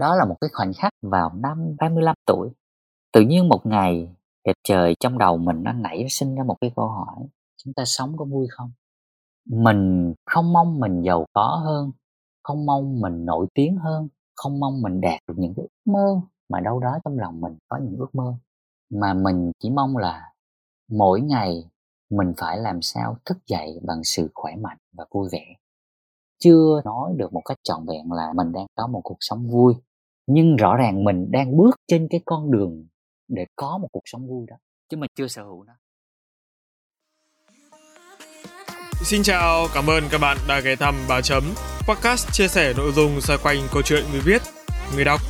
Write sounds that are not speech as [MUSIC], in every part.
đó là một cái khoảnh khắc vào năm 35 tuổi. Tự nhiên một ngày, đẹp trời trong đầu mình nó nảy sinh ra một cái câu hỏi, chúng ta sống có vui không? Mình không mong mình giàu có hơn, không mong mình nổi tiếng hơn, không mong mình đạt được những cái ước mơ mà đâu đó trong lòng mình có những ước mơ. Mà mình chỉ mong là mỗi ngày mình phải làm sao thức dậy bằng sự khỏe mạnh và vui vẻ. Chưa nói được một cách trọn vẹn là mình đang có một cuộc sống vui nhưng rõ ràng mình đang bước trên cái con đường để có một cuộc sống vui đó chứ mình chưa sở hữu nó. Xin chào, cảm ơn các bạn đã ghé thăm Báo Chấm. Podcast chia sẻ nội dung xoay quanh câu chuyện người viết, người đọc,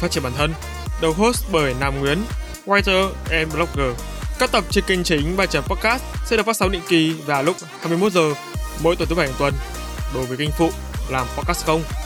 phát triển bản thân. Đầu host bởi Nam Nguyễn, writer and blogger. Các tập trên kênh chính Báo Chấm Podcast sẽ được phát sóng định kỳ vào lúc 21 giờ mỗi tuần thứ bảy hàng tuần. Đối với kênh phụ làm podcast không?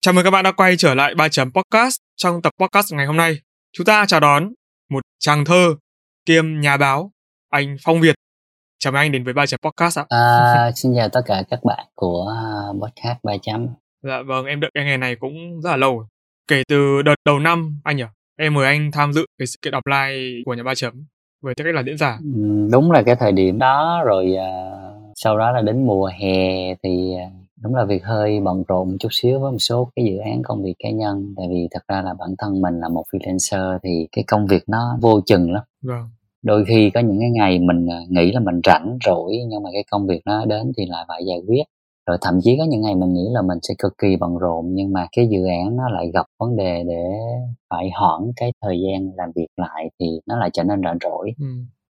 Chào mừng các bạn đã quay trở lại ba chấm podcast. Trong tập podcast ngày hôm nay, chúng ta chào đón một chàng thơ kiêm nhà báo anh Phong Việt. Chào mừng anh đến với ba chấm podcast ạ. À, xin chào tất cả các bạn của podcast ba chấm. Dạ vâng, em đợi cái ngày này cũng rất là lâu. Kể từ đợt đầu năm anh nhỉ, em mời anh tham dự cái sự kiện offline của nhà ba chấm với tư cách là diễn giả. Đúng là cái thời điểm đó rồi uh, sau đó là đến mùa hè thì uh, đúng là việc hơi bận rộn một chút xíu với một số cái dự án công việc cá nhân tại vì thật ra là bản thân mình là một freelancer thì cái công việc nó vô chừng lắm Vâng. đôi khi có những cái ngày mình à, nghĩ là mình rảnh rỗi nhưng mà cái công việc nó đến thì lại phải giải quyết rồi thậm chí có những ngày mình nghĩ là mình sẽ cực kỳ bận rộn nhưng mà cái dự án nó lại gặp vấn đề để phải hoãn cái thời gian làm việc lại thì nó lại trở nên rảnh rỗi Ừ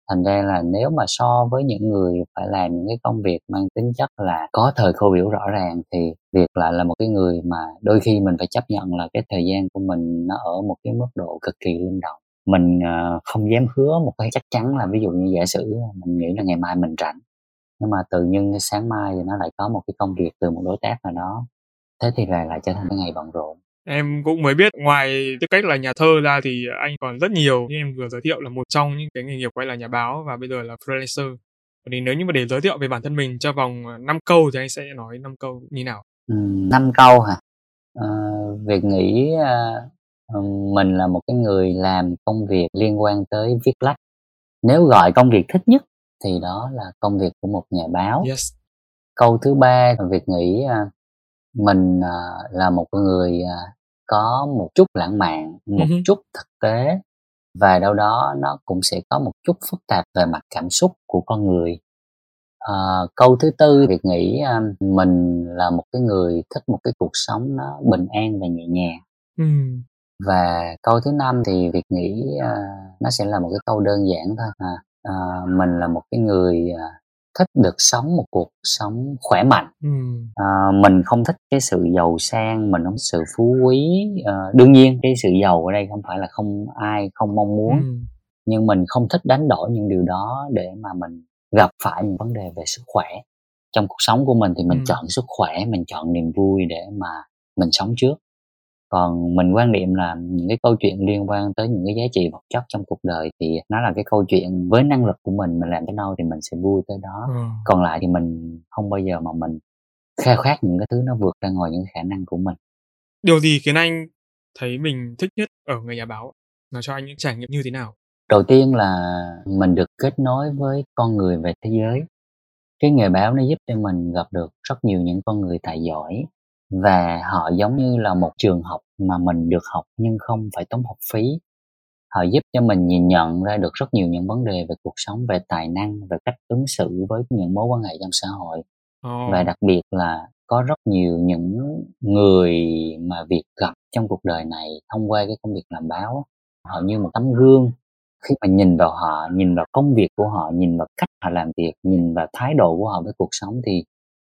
thành ra là nếu mà so với những người phải làm những cái công việc mang tính chất là có thời khô biểu rõ ràng, thì việc lại là một cái người mà đôi khi mình phải chấp nhận là cái thời gian của mình nó ở một cái mức độ cực kỳ linh động. Mình ờ, không dám hứa một cái chắc chắn là ví dụ như giả sử mình nghĩ là ngày mai mình rảnh, nhưng mà tự nhiên sáng mai thì nó lại có một cái công việc từ một đối tác nào đó, thế thì lại lại trở thành cái ngày bận rộn. Em cũng mới biết ngoài tư cách là nhà thơ ra thì anh còn rất nhiều như em vừa giới thiệu là một trong những cái nghề nghiệp của anh là nhà báo và bây giờ là freelancer. Thì nếu như mà để giới thiệu về bản thân mình cho vòng 5 câu thì anh sẽ nói 5 câu như nào? Ừm, năm câu hả Ờ, việc nghĩ ờ, ừm, mình là một cái người làm công việc liên quan tới viết lách nếu gọi công việc thích nhất thì đó là công việc của một nhà báo Yes. câu thứ ba là việc nghĩ à, mình à, là một người à, có một chút lãng mạn một Ừ hứ. chút thực tế và đâu đó nó cũng sẽ có một chút phức tạp về mặt cảm xúc của con người à, câu thứ tư việc nghĩ à, mình là một cái người thích một cái cuộc sống nó bình an và nhẹ nhàng Ừ. và câu thứ năm thì việc nghĩ à, nó sẽ là một cái câu đơn giản thôi à, à, mình là một cái người à, thích được sống một cuộc sống khỏe mạnh Ừ. à, mình không thích cái sự giàu sang mình không thích sự phú quý à, đương nhiên cái sự giàu ở đây không phải là không ai không mong muốn Ừ. nhưng mình không thích đánh đổi những điều đó để mà mình gặp phải những vấn đề về sức khỏe trong cuộc sống của mình thì mình Ừ. chọn sức khỏe mình chọn niềm vui để mà mình sống trước còn mình quan niệm là những cái câu chuyện liên quan tới những cái giá trị vật chất trong cuộc đời thì nó là cái câu chuyện với năng lực của mình mình làm tới đâu thì mình sẽ vui tới đó Ờ. còn lại thì mình không bao giờ mà mình khao khát những cái thứ nó vượt ra ngoài những khả năng của mình Điều gì khiến anh thấy mình thích nhất ở người nhà báo? Nói cho anh những trải nghiệm như thế nào? đầu tiên là mình được kết nối với con người về thế giới cái nghề báo nó giúp cho mình gặp được rất nhiều những con người tài giỏi và họ giống như là một trường học mà mình được học nhưng không phải tốn học phí. Họ giúp cho mình nhìn nhận ra được rất nhiều những vấn đề về cuộc sống về tài năng về cách ứng xử với những mối quan hệ trong xã hội. Và đặc biệt là có rất nhiều những người mà việc gặp trong cuộc đời này thông qua cái công việc làm báo họ như một tấm gương. Khi mà nhìn vào họ nhìn vào công việc của họ nhìn vào cách họ làm việc nhìn vào thái độ của họ với cuộc sống thì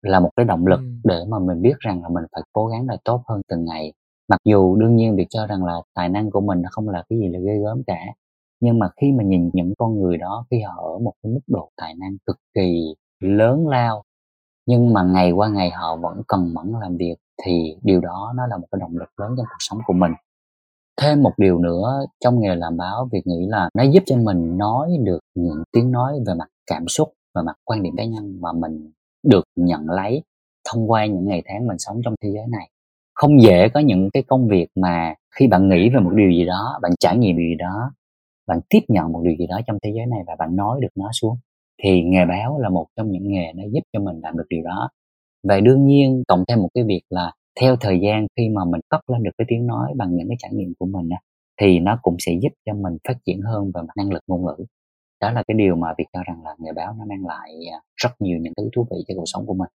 là một cái động lực để mà mình biết rằng là mình phải cố gắng là tốt hơn từng ngày. Mặc dù đương nhiên việc cho rằng là tài năng của mình nó không là cái gì là ghê gớm cả nhưng mà khi mà nhìn những con người đó khi họ ở một cái mức độ tài năng cực kỳ lớn lao nhưng mà ngày qua ngày họ vẫn cần mẫn làm việc thì điều đó nó là một cái động lực lớn trong cuộc sống của mình. Thêm một điều nữa trong nghề làm báo việc nghĩ là nó giúp cho mình nói được những tiếng nói về mặt cảm xúc và mặt quan điểm cá nhân mà mình được nhận lấy thông qua những ngày tháng mình sống trong thế giới này. Không dễ có những cái công việc mà khi bạn nghĩ về một điều gì đó, bạn trải nghiệm điều gì đó, bạn tiếp nhận một điều gì đó trong thế giới này và bạn nói được nó xuống, thì nghề báo là một trong những nghề nó giúp cho mình làm được điều đó. Và đương nhiên, cộng thêm một cái việc là theo thời gian khi mà mình cất lên được cái tiếng nói bằng những cái trải nghiệm của mình thì nó cũng sẽ giúp cho mình phát triển hơn về mặt năng lực ngôn ngữ đó là cái điều mà việc cho rằng là nghề báo nó mang lại à, rất nhiều những thứ thú vị cho cuộc sống của mình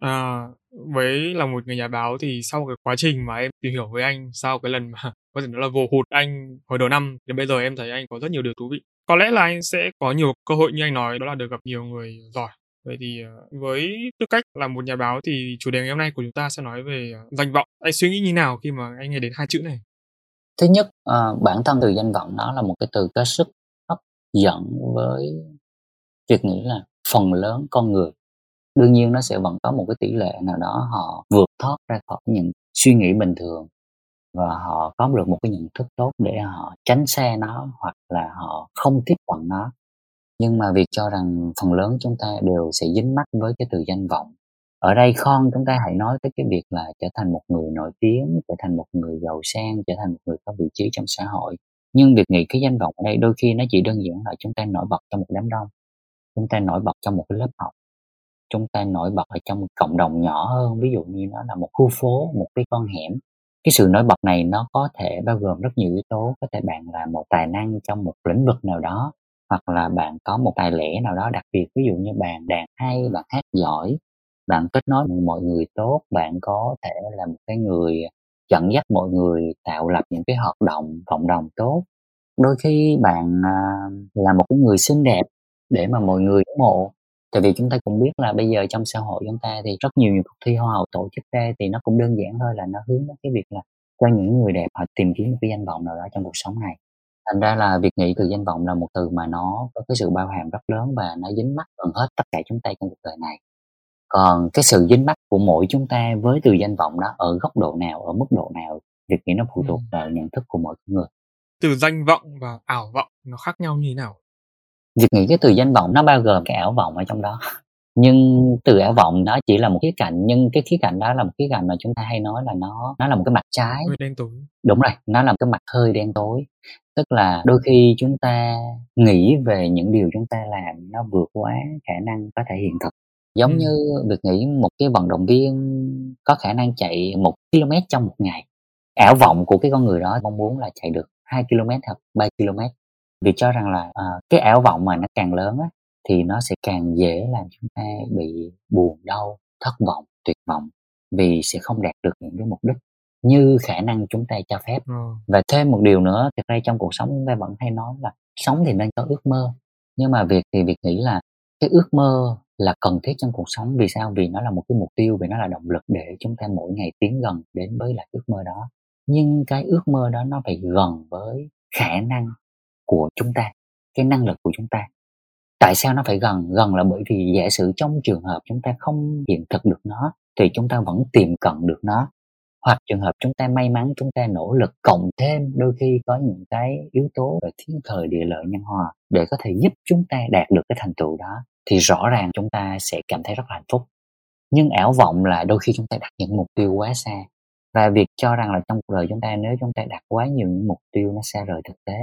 À, với là một người nhà báo thì sau cái quá trình mà em tìm hiểu với anh sau cái lần mà [LAUGHS] có thể nói là vồ hụt anh hồi đầu năm đến bây giờ em thấy anh có rất nhiều điều thú vị. Có lẽ là anh sẽ có nhiều cơ hội như anh nói đó là được gặp nhiều người giỏi. Vậy thì ờ, với tư cách là một nhà báo thì chủ đề ngày hôm nay của chúng ta sẽ nói về ờ, danh vọng. Anh suy nghĩ như nào khi mà anh nghe đến hai chữ này? Thứ nhất, uh, bản thân từ danh vọng nó là một cái từ có sức dẫn với việc nghĩ là phần lớn con người. Đương nhiên nó sẽ vẫn có một cái tỷ lệ nào đó họ vượt thoát ra khỏi những suy nghĩ bình thường và họ có được một cái nhận thức tốt để họ tránh xe nó hoặc là họ không tiếp cận nó. Nhưng mà việc cho rằng phần lớn chúng ta đều sẽ dính mắc với cái từ danh vọng. Ở đây con chúng ta hãy nói tới cái việc là trở thành một người nổi tiếng, trở thành một người giàu sang, trở thành một người có vị trí trong xã hội nhưng việc nghĩ cái danh vọng ở đây đôi khi nó chỉ đơn giản là chúng ta nổi bật trong một đám đông, chúng ta nổi bật trong một cái lớp học, chúng ta nổi bật ở trong cộng đồng nhỏ hơn. Ví dụ như nó là một khu phố, một cái con hẻm, cái sự nổi bật này nó có thể bao gồm rất nhiều yếu tố. Có thể bạn là một tài năng trong một lĩnh vực nào đó, hoặc là bạn có một tài lẻ nào đó đặc biệt. Ví dụ như bạn đàn hay, bạn hát giỏi, bạn kết nối mọi người tốt, bạn có thể là một cái người dẫn dắt mọi người tạo lập những cái hoạt động cộng đồng tốt. Đôi khi bạn à, là một cái người xinh đẹp để mà mọi người ủng hộ. Tại vì chúng ta cũng biết là bây giờ trong xã hội chúng ta thì rất nhiều những cuộc thi hoa hậu tổ chức ra thì nó cũng đơn giản thôi là nó hướng đến cái việc là cho những người đẹp họ tìm kiếm một cái danh vọng nào đó trong cuộc sống này. Thành ra là việc nghĩ từ danh vọng là một từ mà nó có cái sự bao hàm rất lớn và nó dính mắt gần hết tất cả chúng ta trong cuộc đời này còn cái sự dính mắc của mỗi chúng ta với từ danh vọng đó ở góc độ nào ở mức độ nào việc nghĩ nó phụ thuộc vào nhận thức của mỗi người. Từ danh vọng và ảo vọng nó khác nhau như thế nào? Việc nghĩ cái từ danh vọng nó bao gồm cái ảo vọng ở trong đó. Nhưng từ ảo vọng nó chỉ là một khía cạnh nhưng cái khía cạnh đó là một khía cạnh mà chúng ta hay nói là nó nó là một cái mặt trái. Hơi đen tối. Đúng rồi nó là một cái mặt hơi đen tối. Tức là đôi khi chúng ta nghĩ về những điều chúng ta làm nó vượt quá khả năng có thể hiện thực giống ừ. như việc nghĩ một cái vận động viên có khả năng chạy một km trong một ngày ảo vọng của cái con người đó mong muốn là chạy được 2 km hoặc 3 km vì cho rằng là à, cái ảo vọng mà nó càng lớn á, thì nó sẽ càng dễ làm chúng ta bị buồn đau thất vọng tuyệt vọng vì sẽ không đạt được những cái mục đích như khả năng chúng ta cho phép ừ. và thêm một điều nữa thực ra trong cuộc sống chúng ta vẫn hay nói là sống thì nên có ước mơ nhưng mà việc thì việc nghĩ là cái ước mơ là cần thiết trong cuộc sống. Vì sao? Vì nó là một cái mục tiêu, vì nó là động lực để chúng ta mỗi ngày tiến gần đến với lại ước mơ đó. Nhưng cái ước mơ đó nó phải gần với khả năng của chúng ta, cái năng lực của chúng ta. Tại sao nó phải gần? Gần là bởi vì giả sử trong trường hợp chúng ta không hiện thực được nó, thì chúng ta vẫn tìm cận được nó. Hoặc trường hợp chúng ta may mắn, chúng ta nỗ lực cộng thêm, đôi khi có những cái yếu tố về thiên thời, địa lợi, nhân hòa để có thể giúp chúng ta đạt được cái thành tựu đó thì rõ ràng chúng ta sẽ cảm thấy rất là hạnh phúc. Nhưng ảo vọng là đôi khi chúng ta đặt những mục tiêu quá xa. Và việc cho rằng là trong cuộc đời chúng ta nếu chúng ta đặt quá nhiều những mục tiêu nó xa rời thực tế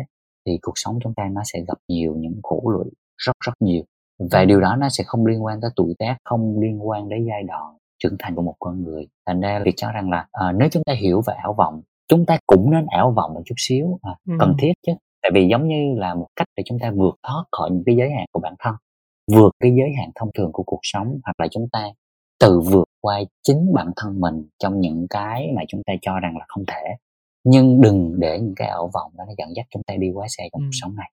thì cuộc sống chúng ta nó sẽ gặp nhiều những khổ lụy rất rất nhiều. Và điều đó nó sẽ không liên quan tới tuổi tác không liên quan đến giai đoạn trưởng thành của một con người. Thành ra việc cho rằng là à, nếu chúng ta hiểu về ảo vọng chúng ta cũng nên ảo vọng một chút xíu à, ừ. cần thiết chứ. Tại vì giống như là một cách để chúng ta vượt thoát khỏi những cái giới hạn của bản thân vượt cái giới hạn thông thường của cuộc sống hoặc là chúng ta tự vượt qua chính bản thân mình trong những cái mà chúng ta cho rằng là không thể. Nhưng đừng để những cái ảo vọng đó nó dẫn dắt chúng ta đi quá xa trong ừ. cuộc sống này.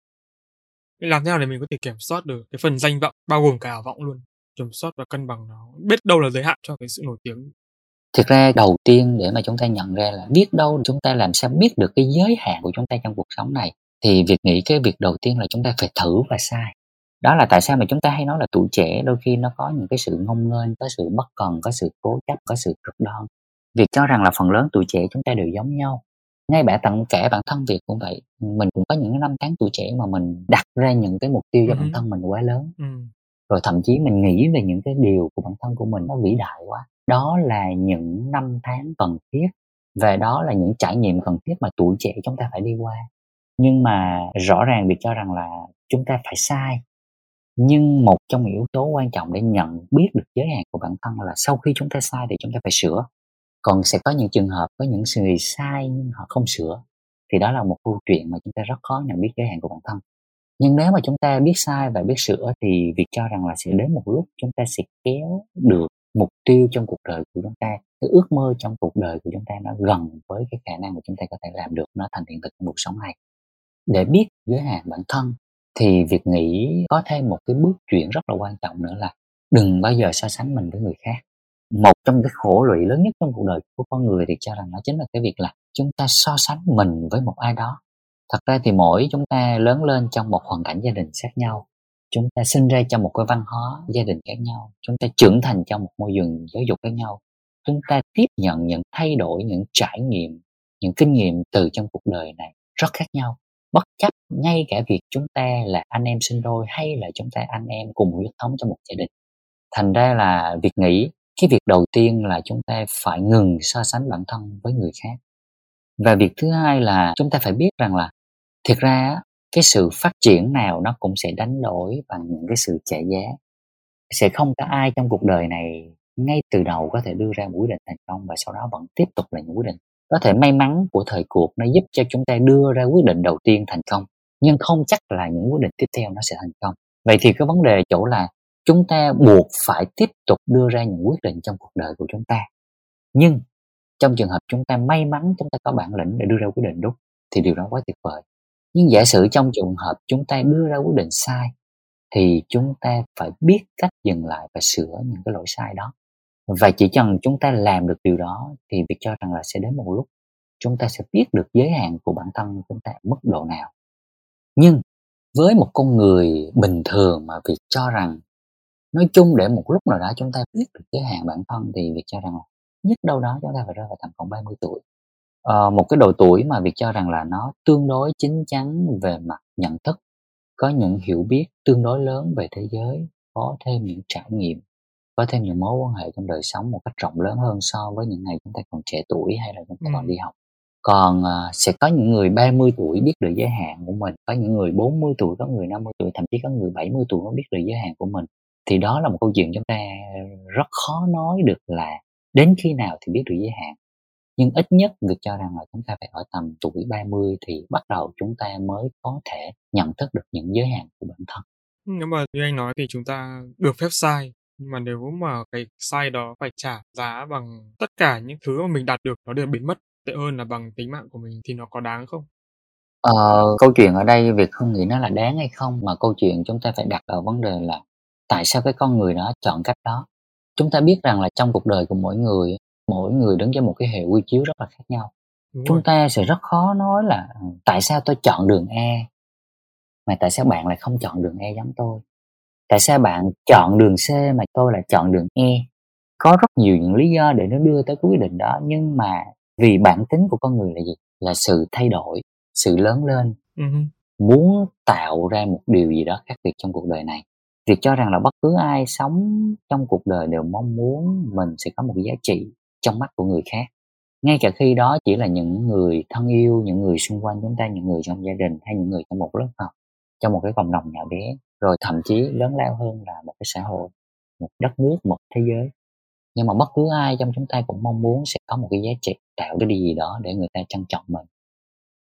Làm thế nào để mình có thể kiểm soát được cái phần danh vọng bao gồm cả ảo vọng luôn? Kiểm soát và cân bằng nó biết đâu là giới hạn cho cái sự nổi tiếng. Thực ra đầu tiên để mà chúng ta nhận ra là biết đâu chúng ta làm sao biết được cái giới hạn của chúng ta trong cuộc sống này thì việc nghĩ cái việc đầu tiên là chúng ta phải thử và sai đó là tại sao mà chúng ta hay nói là tuổi trẻ đôi khi nó có những cái sự ngông nghênh có sự bất cần có sự cố chấp có sự cực đoan. Việc cho rằng là phần lớn tuổi trẻ chúng ta đều giống nhau. Ngay bản tận kể bản thân việc cũng vậy. Mình cũng có những năm tháng tuổi trẻ mà mình đặt ra những cái mục tiêu cho bản thân mình quá lớn. Ừ. rồi thậm chí mình nghĩ về những cái điều của bản thân của mình nó vĩ đại quá. Đó là những năm tháng cần thiết và đó là những trải nghiệm cần thiết mà tuổi trẻ chúng ta phải đi qua. Nhưng mà rõ ràng việc cho rằng là chúng ta phải sai nhưng một trong những yếu tố quan trọng để nhận biết được giới hạn của bản thân là sau khi chúng ta sai thì chúng ta phải sửa. Còn sẽ có những trường hợp, có những người sai nhưng họ không sửa, thì đó là một câu chuyện mà chúng ta rất khó nhận biết giới hạn của bản thân. Nhưng nếu mà chúng ta biết sai và biết sửa thì việc cho rằng là sẽ đến một lúc chúng ta sẽ kéo được mục tiêu trong cuộc đời của chúng ta, cái ước mơ trong cuộc đời của chúng ta nó gần với cái khả năng của chúng ta có thể làm được, nó thành hiện thực trong cuộc sống này. Để biết giới hạn bản thân thì việc nghĩ có thêm một cái bước chuyển rất là quan trọng nữa là đừng bao giờ so sánh mình với người khác. Một trong cái khổ lụy lớn nhất trong cuộc đời của con người thì cho rằng nó chính là cái việc là chúng ta so sánh mình với một ai đó. Thật ra thì mỗi chúng ta lớn lên trong một hoàn cảnh gia đình khác nhau, chúng ta sinh ra trong một cái văn hóa gia đình khác nhau, chúng ta trưởng thành trong một môi trường giáo dục khác nhau, chúng ta tiếp nhận những thay đổi, những trải nghiệm, những kinh nghiệm từ trong cuộc đời này rất khác nhau bất chấp ngay cả việc chúng ta là anh em sinh đôi hay là chúng ta anh em cùng huyết thống trong một gia đình. Thành ra là việc nghĩ, cái việc đầu tiên là chúng ta phải ngừng so sánh bản thân với người khác. Và việc thứ hai là chúng ta phải biết rằng là thực ra cái sự phát triển nào nó cũng sẽ đánh đổi bằng những cái sự trả giá. Sẽ không có ai trong cuộc đời này ngay từ đầu có thể đưa ra một quyết định thành công và sau đó vẫn tiếp tục là những quyết định có thể may mắn của thời cuộc nó giúp cho chúng ta đưa ra quyết định đầu tiên thành công, nhưng không chắc là những quyết định tiếp theo nó sẽ thành công. Vậy thì cái vấn đề chỗ là chúng ta buộc phải tiếp tục đưa ra những quyết định trong cuộc đời của chúng ta. Nhưng trong trường hợp chúng ta may mắn chúng ta có bản lĩnh để đưa ra quyết định đúng, thì điều đó quá tuyệt vời. Nhưng giả sử trong trường hợp chúng ta đưa ra quyết định sai, thì chúng ta phải biết cách dừng lại và sửa những cái lỗi sai đó và chỉ cần chúng ta làm được điều đó thì việc cho rằng là sẽ đến một lúc chúng ta sẽ biết được giới hạn của bản thân chúng ta mức độ nào. Nhưng với một con người bình thường mà việc cho rằng nói chung để một lúc nào đó chúng ta biết được giới hạn bản thân thì việc cho rằng là nhất đâu đó chúng ta phải rơi vào tầm khoảng 30 tuổi. À, một cái độ tuổi mà việc cho rằng là nó tương đối chín chắn về mặt nhận thức có những hiểu biết tương đối lớn về thế giới có thêm những trải nghiệm có thêm những mối quan hệ trong đời sống một cách rộng lớn hơn so với những ngày chúng ta còn trẻ tuổi hay là chúng ta ừ. còn đi học. Còn uh, sẽ có những người 30 tuổi biết được giới hạn của mình có những người 40 tuổi có người 50 tuổi thậm chí có người 70 tuổi mới biết được giới hạn của mình. Thì đó là một câu chuyện chúng ta rất khó nói được là đến khi nào thì biết được giới hạn. Nhưng ít nhất việc cho rằng là chúng ta phải ở tầm tuổi 30 thì bắt đầu chúng ta mới có thể nhận thức được những giới hạn của bản thân. Nếu mà như anh nói thì chúng ta được phép sai nhưng mà nếu mà cái sai đó phải trả giá bằng tất cả những thứ mà mình đạt được nó đều biến mất tệ hơn là bằng tính mạng của mình thì nó có đáng không? Ờ, câu chuyện ở đây việc không nghĩ nó là đáng hay không mà câu chuyện chúng ta phải đặt ở vấn đề là tại sao cái con người đó chọn cách đó? Chúng ta biết rằng là trong cuộc đời của mỗi người mỗi người đứng cho một cái hệ quy chiếu rất là khác nhau. Đúng chúng rồi. ta sẽ rất khó nói là tại sao tôi chọn đường E mà tại sao bạn lại không chọn đường E giống tôi tại sao bạn chọn đường C mà tôi lại chọn đường E? Có rất nhiều những lý do để nó đưa tới cái quyết định đó nhưng mà vì bản tính của con người là gì? Là sự thay đổi sự lớn lên. Uh-huh. muốn tạo ra một điều gì đó khác biệt trong cuộc đời này. Việc cho rằng là bất cứ ai sống trong cuộc đời đều mong muốn mình sẽ có một giá trị trong mắt của người khác. Ngay cả khi đó chỉ là những người thân yêu những người xung quanh chúng ta những người trong gia đình hay những người trong một lớp học trong một cái cộng đồng nhỏ bé rồi thậm chí lớn lao hơn là một cái xã hội một đất nước một thế giới nhưng mà bất cứ ai trong chúng ta cũng mong muốn sẽ có một cái giá trị tạo cái điều gì đó để người ta trân trọng mình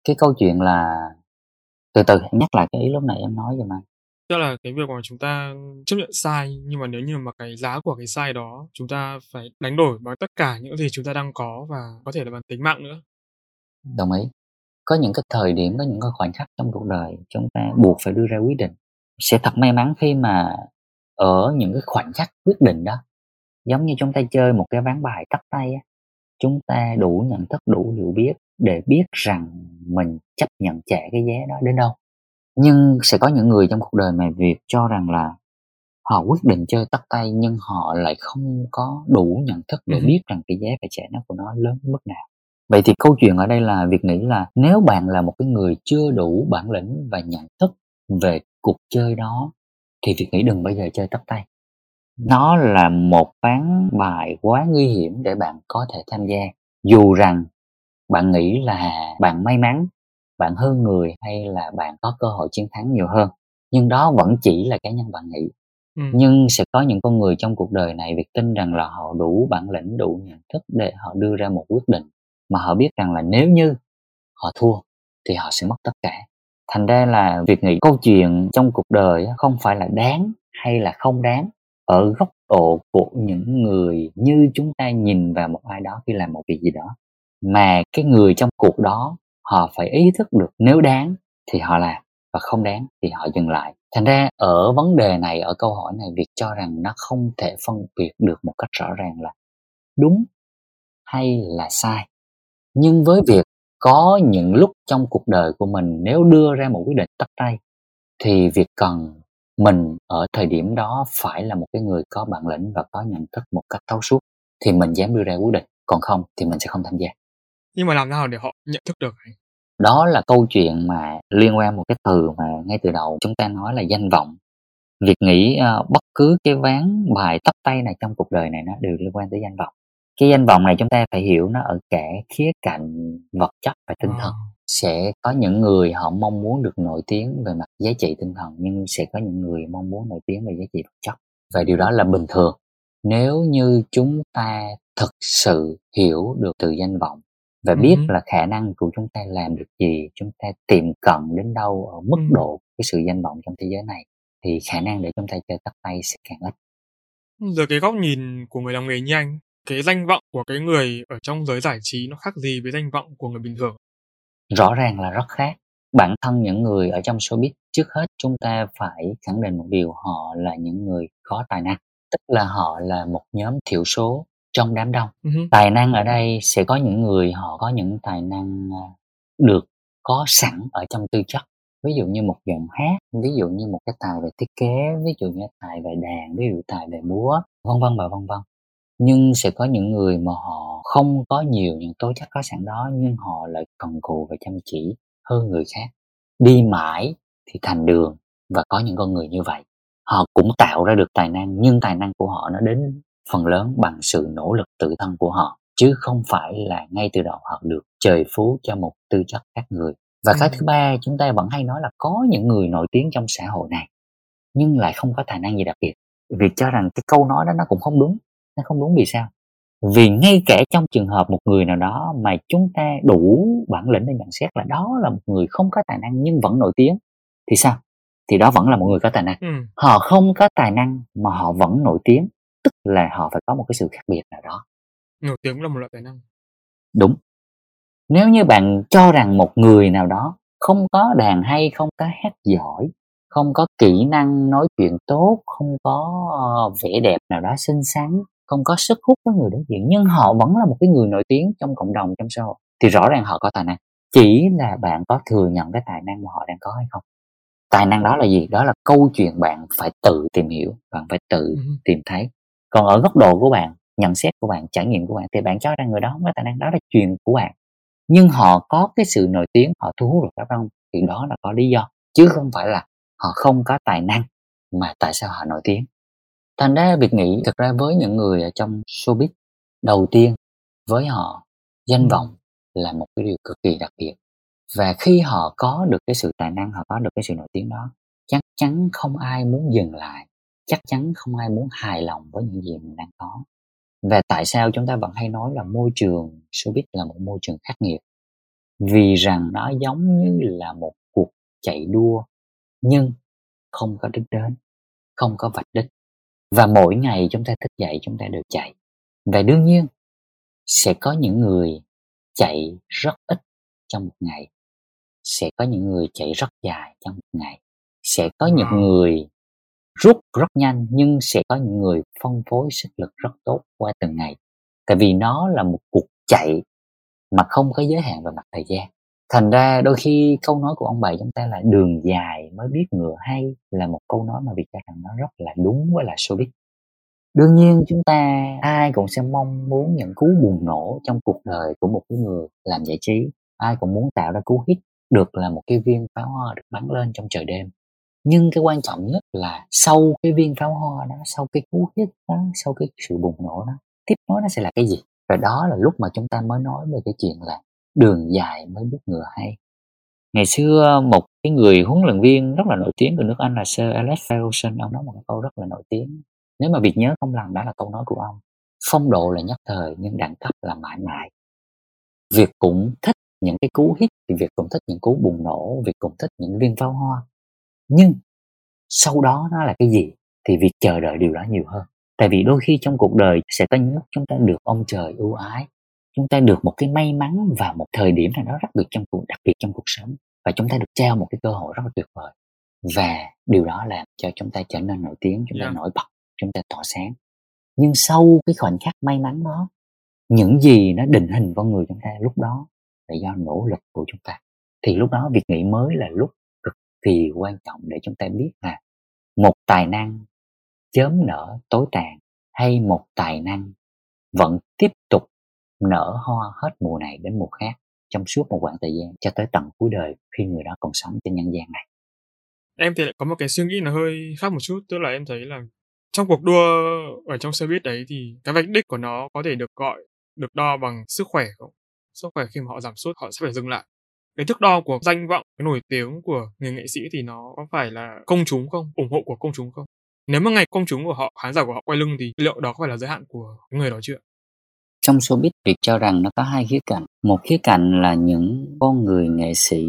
cái câu chuyện là từ từ nhắc lại cái ý lúc này em nói cho anh Tức là cái việc mà chúng ta chấp nhận sai, nhưng mà nếu như mà cái giá của cái sai đó chúng ta phải đánh đổi bằng tất cả những gì chúng ta đang có và có thể là bằng tính mạng nữa. Đồng ý. Có những cái thời điểm, có những cái khoảnh khắc trong cuộc đời chúng ta buộc phải đưa ra quyết định. Sẽ thật may mắn khi mà ở những cái khoảnh khắc quyết định đó giống như chúng ta chơi một cái ván bài tắt tay á chúng ta đủ nhận thức đủ hiểu biết để biết rằng mình chấp nhận trả cái giá đó đến đâu nhưng sẽ có những người trong cuộc đời mà việc cho rằng là họ quyết định chơi tắt tay nhưng họ lại không có đủ nhận thức để Ừ. biết rằng cái giá phải trả nó của nó lớn mức nào vậy thì câu chuyện ở đây là việc nghĩ là nếu bạn là một cái người chưa đủ bản lĩnh và nhận thức về cuộc chơi đó thì việc nghĩ đừng bao giờ chơi tắt tay. Nó là một ván bài quá nguy hiểm để bạn có thể tham gia. Dù rằng bạn nghĩ là bạn may mắn bạn hơn người hay là bạn có cơ hội chiến thắng nhiều hơn nhưng đó vẫn chỉ là cá nhân bạn nghĩ. Ừ. nhưng sẽ có những con người trong cuộc đời này việc tin rằng là họ đủ bản lĩnh đủ nhận thức để họ đưa ra một quyết định mà họ biết rằng là nếu như họ thua thì họ sẽ mất tất cả thành ra là việc nghĩ câu chuyện trong cuộc đời không phải là đáng hay là không đáng. Ở góc độ của những người như chúng ta nhìn vào một ai đó khi làm một việc gì đó, mà cái người trong cuộc đó họ phải ý thức được nếu đáng thì họ làm và không đáng thì họ dừng lại. Thành ra ở vấn đề này, ở câu hỏi này việc cho rằng nó không thể phân biệt được một cách rõ ràng là đúng hay là sai. Nhưng với việc có những lúc trong cuộc đời của mình nếu đưa ra một quyết định tắt tay thì việc cần mình ở thời điểm đó phải là một cái người có bản lĩnh và có nhận thức một cách thấu suốt thì mình dám đưa ra quyết định. Còn không thì mình sẽ không tham gia. Nhưng mà làm nào để họ nhận thức được đó là câu chuyện mà liên quan một cái từ mà ngay từ đầu chúng ta nói là danh vọng. Việc nghĩ ờ, bất cứ cái ván bài tắt tay này trong cuộc đời này nó đều liên quan tới danh vọng cái danh vọng này chúng ta phải hiểu nó ở cả khía cạnh vật chất và tinh thần Ờ. sẽ có những người họ mong muốn được nổi tiếng về mặt giá trị tinh thần nhưng sẽ có những người mong muốn nổi tiếng về giá trị vật chất và điều đó là bình thường nếu như chúng ta thực sự hiểu được từ danh vọng và biết Ừ. là khả năng của chúng ta làm được gì chúng ta tiệm cận đến đâu ở mức Ừ. độ cái sự danh vọng trong thế giới này thì khả năng để chúng ta chơi tắt tay sẽ càng ít Giờ cái góc nhìn của người làm nghề như anh, cái danh vọng của cái người ở trong giới giải trí nó khác gì với danh vọng của người bình thường? rõ ràng là rất khác. Bản thân những người ở trong showbiz trước hết chúng ta phải khẳng định một điều họ là những người có tài năng. Tức là họ là một nhóm thiểu số trong đám đông. Hứ. tài năng ở đây sẽ có những người họ có những tài năng à, được có sẵn ở trong tư chất. Ví dụ như một giọng hát ví dụ như một cái tài về thiết kế ví dụ như tài về đàn ví dụ tài về múa vân vân và vân vân nhưng sẽ có những người mà họ không có nhiều những tố chất có sẵn đó nhưng họ lại cần cù và chăm chỉ hơn người khác. Đi mãi thì thành đường và có những con người như vậy. Họ cũng tạo ra được tài năng nhưng tài năng của họ nó đến phần lớn bằng sự nỗ lực tự thân của họ chứ không phải là ngay từ đầu họ được trời phú cho một tư chất khác người. Và cái thứ ba chúng ta vẫn hay nói là có những người nổi tiếng trong xã hội này nhưng lại không có tài năng gì đặc biệt. Việc cho rằng cái câu nói đó nó cũng không đúng nó không đúng vì sao? Vì ngay cả trong trường hợp một người nào đó mà chúng ta đủ bản lĩnh để nhận xét là đó là một người không có tài năng nhưng vẫn nổi tiếng thì sao? Thì đó vẫn là một người có tài năng. Ừ. họ không có tài năng mà họ vẫn nổi tiếng tức là họ phải có một cái sự khác biệt nào đó. Nổi tiếng là một loại tài năng. đúng. Nếu như bạn cho rằng một người nào đó không có đàn hay không có hát giỏi không có kỹ năng nói chuyện tốt không có ờ, vẻ đẹp nào đó xinh xắn không có sức hút với người đối diện nhưng họ vẫn là một cái người nổi tiếng trong cộng đồng trong xã hội. Thì rõ ràng họ có tài năng. Chỉ là bạn có thừa nhận cái tài năng mà họ đang có hay không? Tài năng đó là gì? Đó là câu chuyện bạn phải tự tìm hiểu bạn phải tự Ừ. tìm thấy. Còn ở góc độ của bạn nhận xét của bạn trải nghiệm của bạn thì bạn cho rằng người đó không có tài năng đó là chuyện của bạn. Nhưng họ có cái sự nổi tiếng họ thu hút được đám đông thì đó là có lý do. Chứ không phải là họ không có tài năng mà tại sao họ nổi tiếng thành ra việc nghĩ thực ra với những người ở trong showbiz đầu tiên với họ danh Ừ. vọng là một cái điều cực kỳ đặc biệt. Và khi họ có được cái sự tài năng họ có được cái sự nổi tiếng đó chắc chắn không ai muốn dừng lại chắc chắn không ai muốn hài lòng với những gì mình đang có. Và tại sao chúng ta vẫn hay nói là môi trường showbiz là một môi trường khắc nghiệt? Vì rằng nó giống như là một cuộc chạy đua nhưng không có đích đến không có vạch đích và mỗi ngày chúng ta thức dậy chúng ta đều chạy. Và đương nhiên sẽ có những người chạy rất ít trong một ngày. Sẽ có những người chạy rất dài trong một ngày. Sẽ có những người rút rất nhanh nhưng sẽ có những người phân phối sức lực rất tốt qua từng ngày. Tại vì nó là một cuộc chạy mà không có giới hạn về mặt thời gian thành ra đôi khi câu nói của ông bà chúng ta là đường dài mới biết ngựa hay là một câu nói mà việt cho rằng nó rất là đúng với là showbiz đương nhiên chúng ta ai cũng sẽ mong muốn những cú bùng nổ trong cuộc đời của một cái người làm giải trí. Ai cũng muốn tạo ra cú hit được là một cái viên pháo hoa được bắn lên trong trời đêm. Nhưng cái quan trọng nhất là sau cái viên pháo hoa đó, sau cái cú hit đó, sau cái sự bùng nổ đó, tiếp nối nó sẽ là cái gì? Và đó là lúc mà chúng ta mới nói về cái chuyện là đường dài mới biết ngựa hay. Ngày xưa, một cái người huấn luyện viên rất là nổi tiếng của nước Anh là Sir Alex Ferguson. Ông nói một câu rất là nổi tiếng. Nếu mà việc nhớ không lầm, đó là câu nói của ông. Phong độ là nhất thời, nhưng đẳng cấp là mãi mãi. Việc cũng thích những cái cú hít, thì việc cũng thích những cú bùng nổ việc cũng thích những viên pháo hoa. Nhưng sau đó nó là cái gì thì việc chờ đợi điều đó nhiều hơn. Tại vì đôi khi trong cuộc đời sẽ có những lúc chúng ta được ông trời ưu ái chúng ta được một cái may mắn và một thời điểm nào đó đặc biệt trong cuộc đặc biệt trong cuộc sống. Và chúng ta được trao một cái cơ hội rất là tuyệt vời. Và điều đó làm cho chúng ta trở nên nổi tiếng chúng ta yeah. nổi bật chúng ta tỏa sáng. Nhưng sau cái khoảnh khắc may mắn đó những gì nó định hình con người chúng ta lúc đó là do nỗ lực của chúng ta. Thì lúc đó việc nghĩ mới là lúc cực kỳ quan trọng để chúng ta biết là một tài năng chớm nở tối tàn hay một tài năng vẫn tiếp tục nở hoa hết mùa này đến mùa khác trong suốt một khoảng thời gian cho tới tận cuối đời khi người đó còn sống trên nhân gian này. Em thì lại có một cái suy nghĩ là hơi khác một chút, tức là em thấy là trong cuộc đua ở trong xe buýt đấy thì cái vạch đích của nó có thể được gọi, được đo bằng sức khỏe không? Sức khỏe khi mà họ giảm sút họ sẽ phải dừng lại. Cái thước đo của danh vọng, cái nổi tiếng của người nghệ sĩ thì nó có phải là công chúng không? Ủng hộ của công chúng không? Nếu mà ngày công chúng của họ, khán giả của họ quay lưng thì liệu đó có phải là giới hạn của người đó chưa? Trong showbiz việc cho rằng nó có hai khía cạnh. Một khía cạnh là những con người nghệ sĩ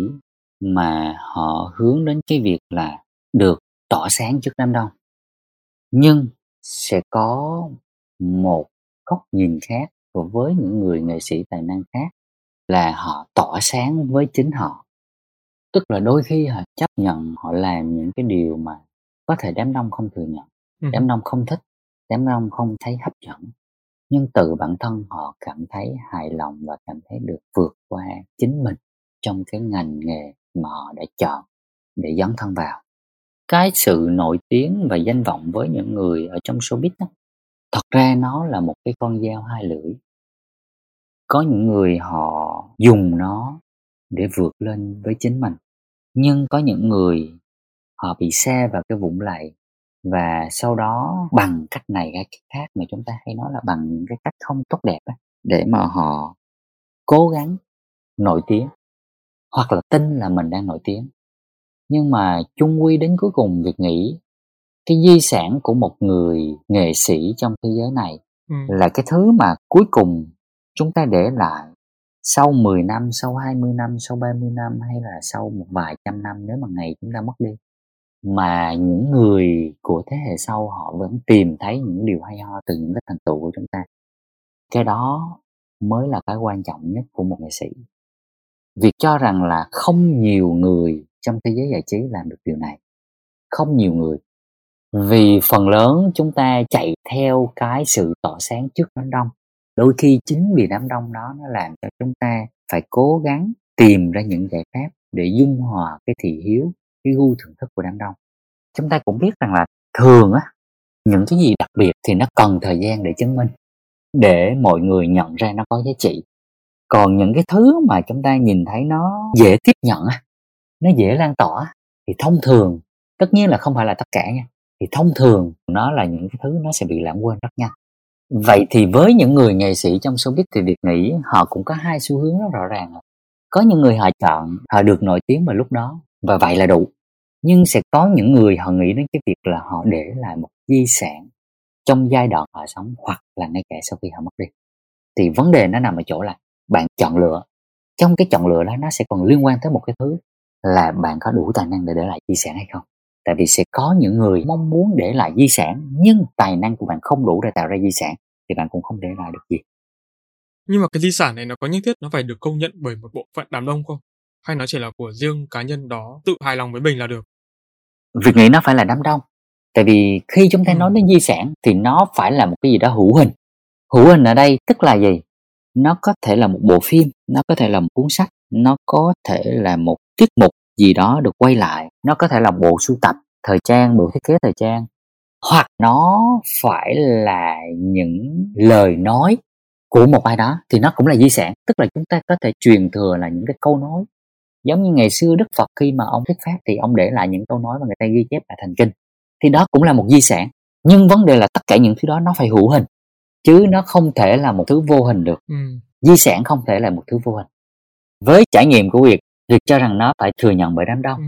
mà họ hướng đến cái việc là được tỏ sáng trước đám đông. Nhưng sẽ có một góc nhìn khác với những người nghệ sĩ tài năng khác là họ tỏa sáng với chính họ. Tức là đôi khi họ chấp nhận họ làm những cái điều mà có thể đám đông không thừa nhận. Ừ. đám đông không thích đám đông không thấy hấp dẫn nhưng tự bản thân họ cảm thấy hài lòng và cảm thấy được vượt qua chính mình trong cái ngành nghề mà họ đã chọn để dấn thân vào. Cái sự nổi tiếng và danh vọng với những người ở trong showbiz đó, thật ra nó là một cái con dao hai lưỡi. Có những người họ dùng nó để vượt lên với chính mình nhưng có những người họ bị xe vào cái vũng lầy và sau đó bằng cách này hay cách khác mà chúng ta hay nói là bằng những cái cách không tốt đẹp ấy, để mà họ cố gắng nổi tiếng hoặc là tin là mình đang nổi tiếng nhưng mà chung quy đến cuối cùng việc nghĩ cái di sản của một người nghệ sĩ trong thế giới này ừ. là cái thứ mà cuối cùng chúng ta để lại sau 10 năm, sau 20 năm, sau 30 năm hay là sau một vài trăm năm nếu mà ngày chúng ta mất đi mà những người của thế hệ sau họ vẫn tìm thấy những điều hay ho từ những cái thành tựu của chúng ta. Cái đó mới là cái quan trọng nhất của một nghệ sĩ. Việc cho rằng là không nhiều người trong thế giới giải trí làm được điều này. Không nhiều người. Vì phần lớn chúng ta chạy theo cái sự tỏ sáng trước đám đông. Đôi khi chính vì đám đông đó nó làm cho chúng ta phải cố gắng tìm ra những giải pháp để dung hòa cái thị hiếu cái gu thưởng thức của đám đông. Chúng ta cũng biết rằng là thường á, những cái gì đặc biệt thì nó cần thời gian để chứng minh, để mọi người nhận ra nó có giá trị. Còn những cái thứ mà chúng ta nhìn thấy nó dễ tiếp nhận á, nó dễ lan tỏa thì thông thường, tất nhiên là không phải là tất cả nha, thì thông thường nó là những cái thứ nó sẽ bị lãng quên rất nhanh. Vậy thì với những người nghệ sĩ trong showbiz thì việc nghĩ họ cũng có hai xu hướng rất rõ ràng. Có những người họ chọn, họ được nổi tiếng vào lúc đó, và vậy là đủ nhưng sẽ có những người họ nghĩ đến cái việc là họ để lại một di sản trong giai đoạn họ sống hoặc là ngay cả sau khi họ mất đi. Thì vấn đề nó nằm ở chỗ là bạn chọn lựa. Trong cái chọn lựa đó, nó sẽ còn liên quan tới một cái thứ là bạn có đủ tài năng để để lại di sản hay không. Tại vì sẽ có những người mong muốn để lại di sản, nhưng tài năng của bạn không đủ để tạo ra di sản, thì bạn cũng không để lại được gì. Nhưng mà cái di sản này nó có nhất thiết nó phải được công nhận bởi một bộ phận đám đông không? Hay nó chỉ là của riêng cá nhân đó tự hài lòng với mình là được? Việc nghĩ nó phải là đám đông. Tại vì khi chúng ta ừ. nói đến di sản thì nó phải là một cái gì đó hữu hình. Hữu hình ở đây tức là gì? Nó có thể là một bộ phim nó có thể là một cuốn sách nó có thể là một tiết mục gì đó được quay lại nó có thể là bộ sưu tập thời trang bộ thiết kế thời trang. Hoặc nó phải là những lời nói của một ai đó thì nó cũng là di sản. Tức là chúng ta có thể truyền thừa là những cái câu nói giống như ngày xưa đức phật khi mà ông thuyết pháp thì ông để lại những câu nói mà người ta ghi chép lại thành kinh. Thì đó cũng là một di sản. Nhưng vấn đề là tất cả những thứ đó nó phải hữu hình. Chứ nó không thể là một thứ vô hình được. Ừ. di sản không thể là một thứ vô hình. Với trải nghiệm của việc việc cho rằng nó phải thừa nhận bởi đám đông. Ừ.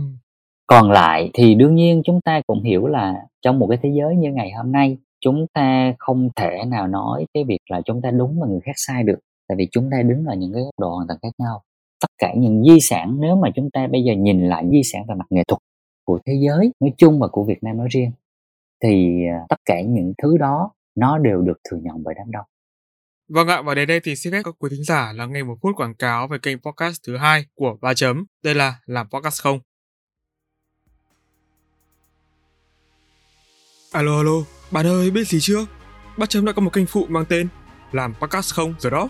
còn lại thì đương nhiên chúng ta cũng hiểu là trong một cái thế giới như ngày hôm nay chúng ta không thể nào nói cái việc là chúng ta đúng và người khác sai được. Tại vì chúng ta đứng ở những cái góc độ hoàn toàn khác nhau tất cả những di sản nếu mà chúng ta bây giờ nhìn lại di sản về mặt nghệ thuật của thế giới nói chung và của Việt Nam nói riêng thì à, tất cả những thứ đó nó đều được thừa nhận bởi đám đông Vâng ạ, và đến đây thì xin phép các quý thính giả lắng nghe một phút quảng cáo về kênh podcast thứ hai của Ba Chấm. Đây là Làm Podcast Không. Alo, alo, bạn ơi, biết gì chưa? Ba Chấm đã có một kênh phụ mang tên Làm Podcast Không rồi đó.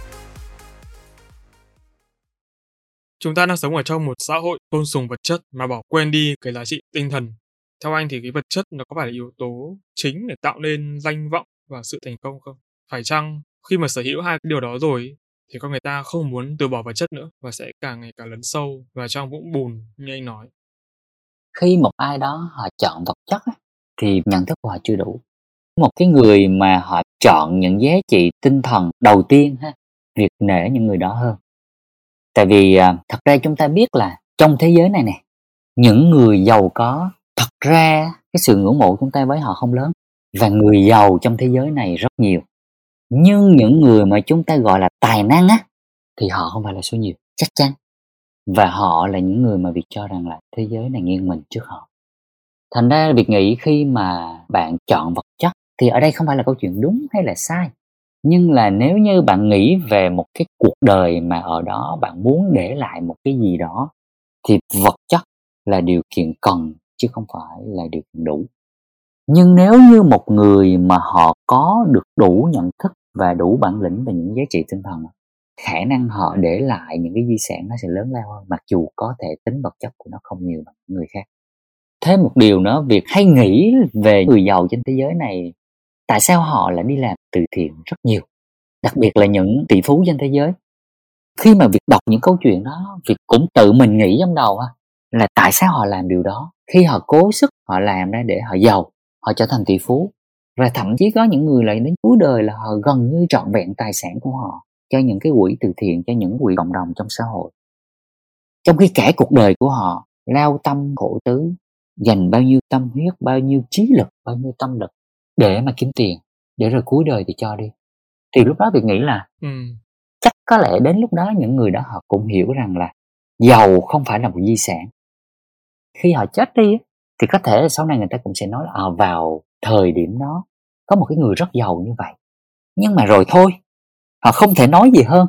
Chúng ta đang sống ở trong một xã hội tôn sùng vật chất mà bỏ quên đi cái giá trị tinh thần. Theo anh thì cái vật chất nó có phải là yếu tố chính để tạo nên danh vọng và sự thành công không? Phải chăng khi mà sở hữu hai cái điều đó rồi thì con người ta không muốn từ bỏ vật chất nữa và sẽ càng ngày càng lấn sâu vào trong vũng bùn như anh nói. khi một ai đó họ chọn vật chất thì nhận thức của họ chưa đủ một cái người mà họ chọn những giá trị tinh thần đầu tiên ha, việc nể những người đó hơn tại vì à, thật ra chúng ta biết là trong thế giới này nè những người giàu có thật ra cái sự ngưỡng mộ chúng ta với họ không lớn và người giàu trong thế giới này rất nhiều. Nhưng những người mà chúng ta gọi là tài năng á thì họ không phải là số nhiều chắc chắn. Và họ là những người mà việc cho rằng là thế giới này nghiêng mình trước họ. Thành ra việc nghĩ khi mà bạn chọn vật chất thì ở đây không phải là câu chuyện đúng hay là sai nhưng là nếu như bạn nghĩ về một cái cuộc đời mà ở đó bạn muốn để lại một cái gì đó, thì vật chất là điều kiện cần chứ không phải là điều kiện đủ. Nhưng nếu như một người mà họ có được đủ nhận thức và đủ bản lĩnh về những giá trị tinh thần, khả năng họ để lại những cái di sản nó sẽ lớn lao hơn, mặc dù có thể tính vật chất của nó không nhiều bằng những người khác. Thêm một điều nữa, việc hay nghĩ về người giàu trên thế giới này tại sao họ lại đi làm từ thiện rất nhiều, đặc biệt là những tỷ phú trên thế giới? Khi mà việc đọc những câu chuyện đó việc cũng tự mình nghĩ trong đầu ha, là tại sao họ làm điều đó? Khi họ cố sức, họ làm ra để họ giàu, họ trở thành tỷ phú. Và thậm chí có những người lại đến cuối đời là họ gần như trọn vẹn tài sản của họ cho những cái quỹ từ thiện, cho những quỹ cộng đồng trong xã hội. Trong khi cả cuộc đời của họ, lao tâm khổ tứ, dành bao nhiêu tâm huyết, bao nhiêu trí lực, bao nhiêu tâm lực để mà kiếm tiền để rồi cuối đời thì cho đi. Thì lúc đó việc nghĩ là Ừ. chắc có lẽ đến lúc đó những người đó họ cũng hiểu rằng là giàu không phải là một di sản. Khi họ chết đi thì có thể sau này người ta cũng sẽ nói là à, vào thời điểm đó có một cái người rất giàu như vậy. Nhưng mà rồi thôi họ không thể nói gì hơn.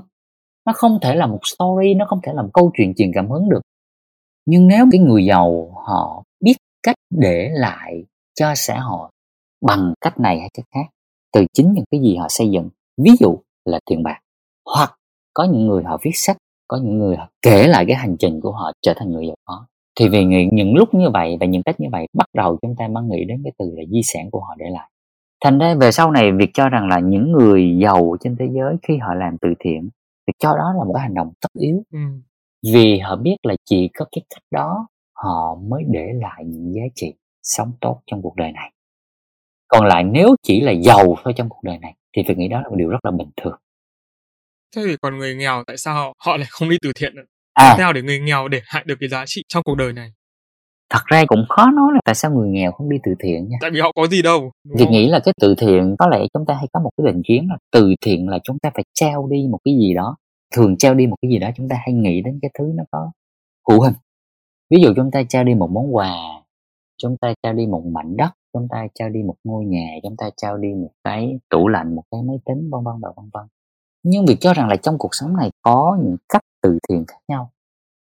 Nó không thể là một story nó không thể là một câu chuyện truyền cảm hứng được. Nhưng nếu cái người giàu họ biết cách để lại cho xã hội bằng cách này hay cách khác từ chính những cái gì họ xây dựng ví dụ là tiền bạc hoặc có những người họ viết sách có những người họ kể lại cái hành trình của họ trở thành người giàu có. Thì vì nghĩ những lúc như vậy và những cách như vậy bắt đầu chúng ta mới nghĩ đến cái từ là di sản của họ để lại. Thành ra về sau này việc cho rằng là những người giàu trên thế giới khi họ làm từ thiện việc cho đó là một cái hành động tất yếu. Ừ. vì họ biết là chỉ có cái cách đó họ mới để lại những giá trị sống tốt trong cuộc đời này còn lại nếu chỉ là giàu thôi trong cuộc đời này thì việc nghĩ đó là một điều rất là bình thường Thế thì còn người nghèo tại sao họ, lại không đi từ thiện? ạ? à Theo để người nghèo để lại được cái giá trị trong cuộc đời này. thật ra cũng khó nói là tại sao người nghèo không đi từ thiện nha Tại vì họ có gì đâu. không? nghĩ là cái từ thiện có lẽ chúng ta hay có một cái định kiến là từ thiện là chúng ta phải trao đi một cái gì đó thường trao đi một cái gì đó chúng ta hay nghĩ đến cái thứ nó có cụ hình ví dụ chúng ta trao đi một món quà chúng ta trao đi một mảnh đất chúng ta trao đi một ngôi nhà chúng ta trao đi một cái tủ lạnh một cái máy tính vân vân và vân vân. Nhưng việc cho rằng là trong cuộc sống này có những cách từ thiện khác nhau.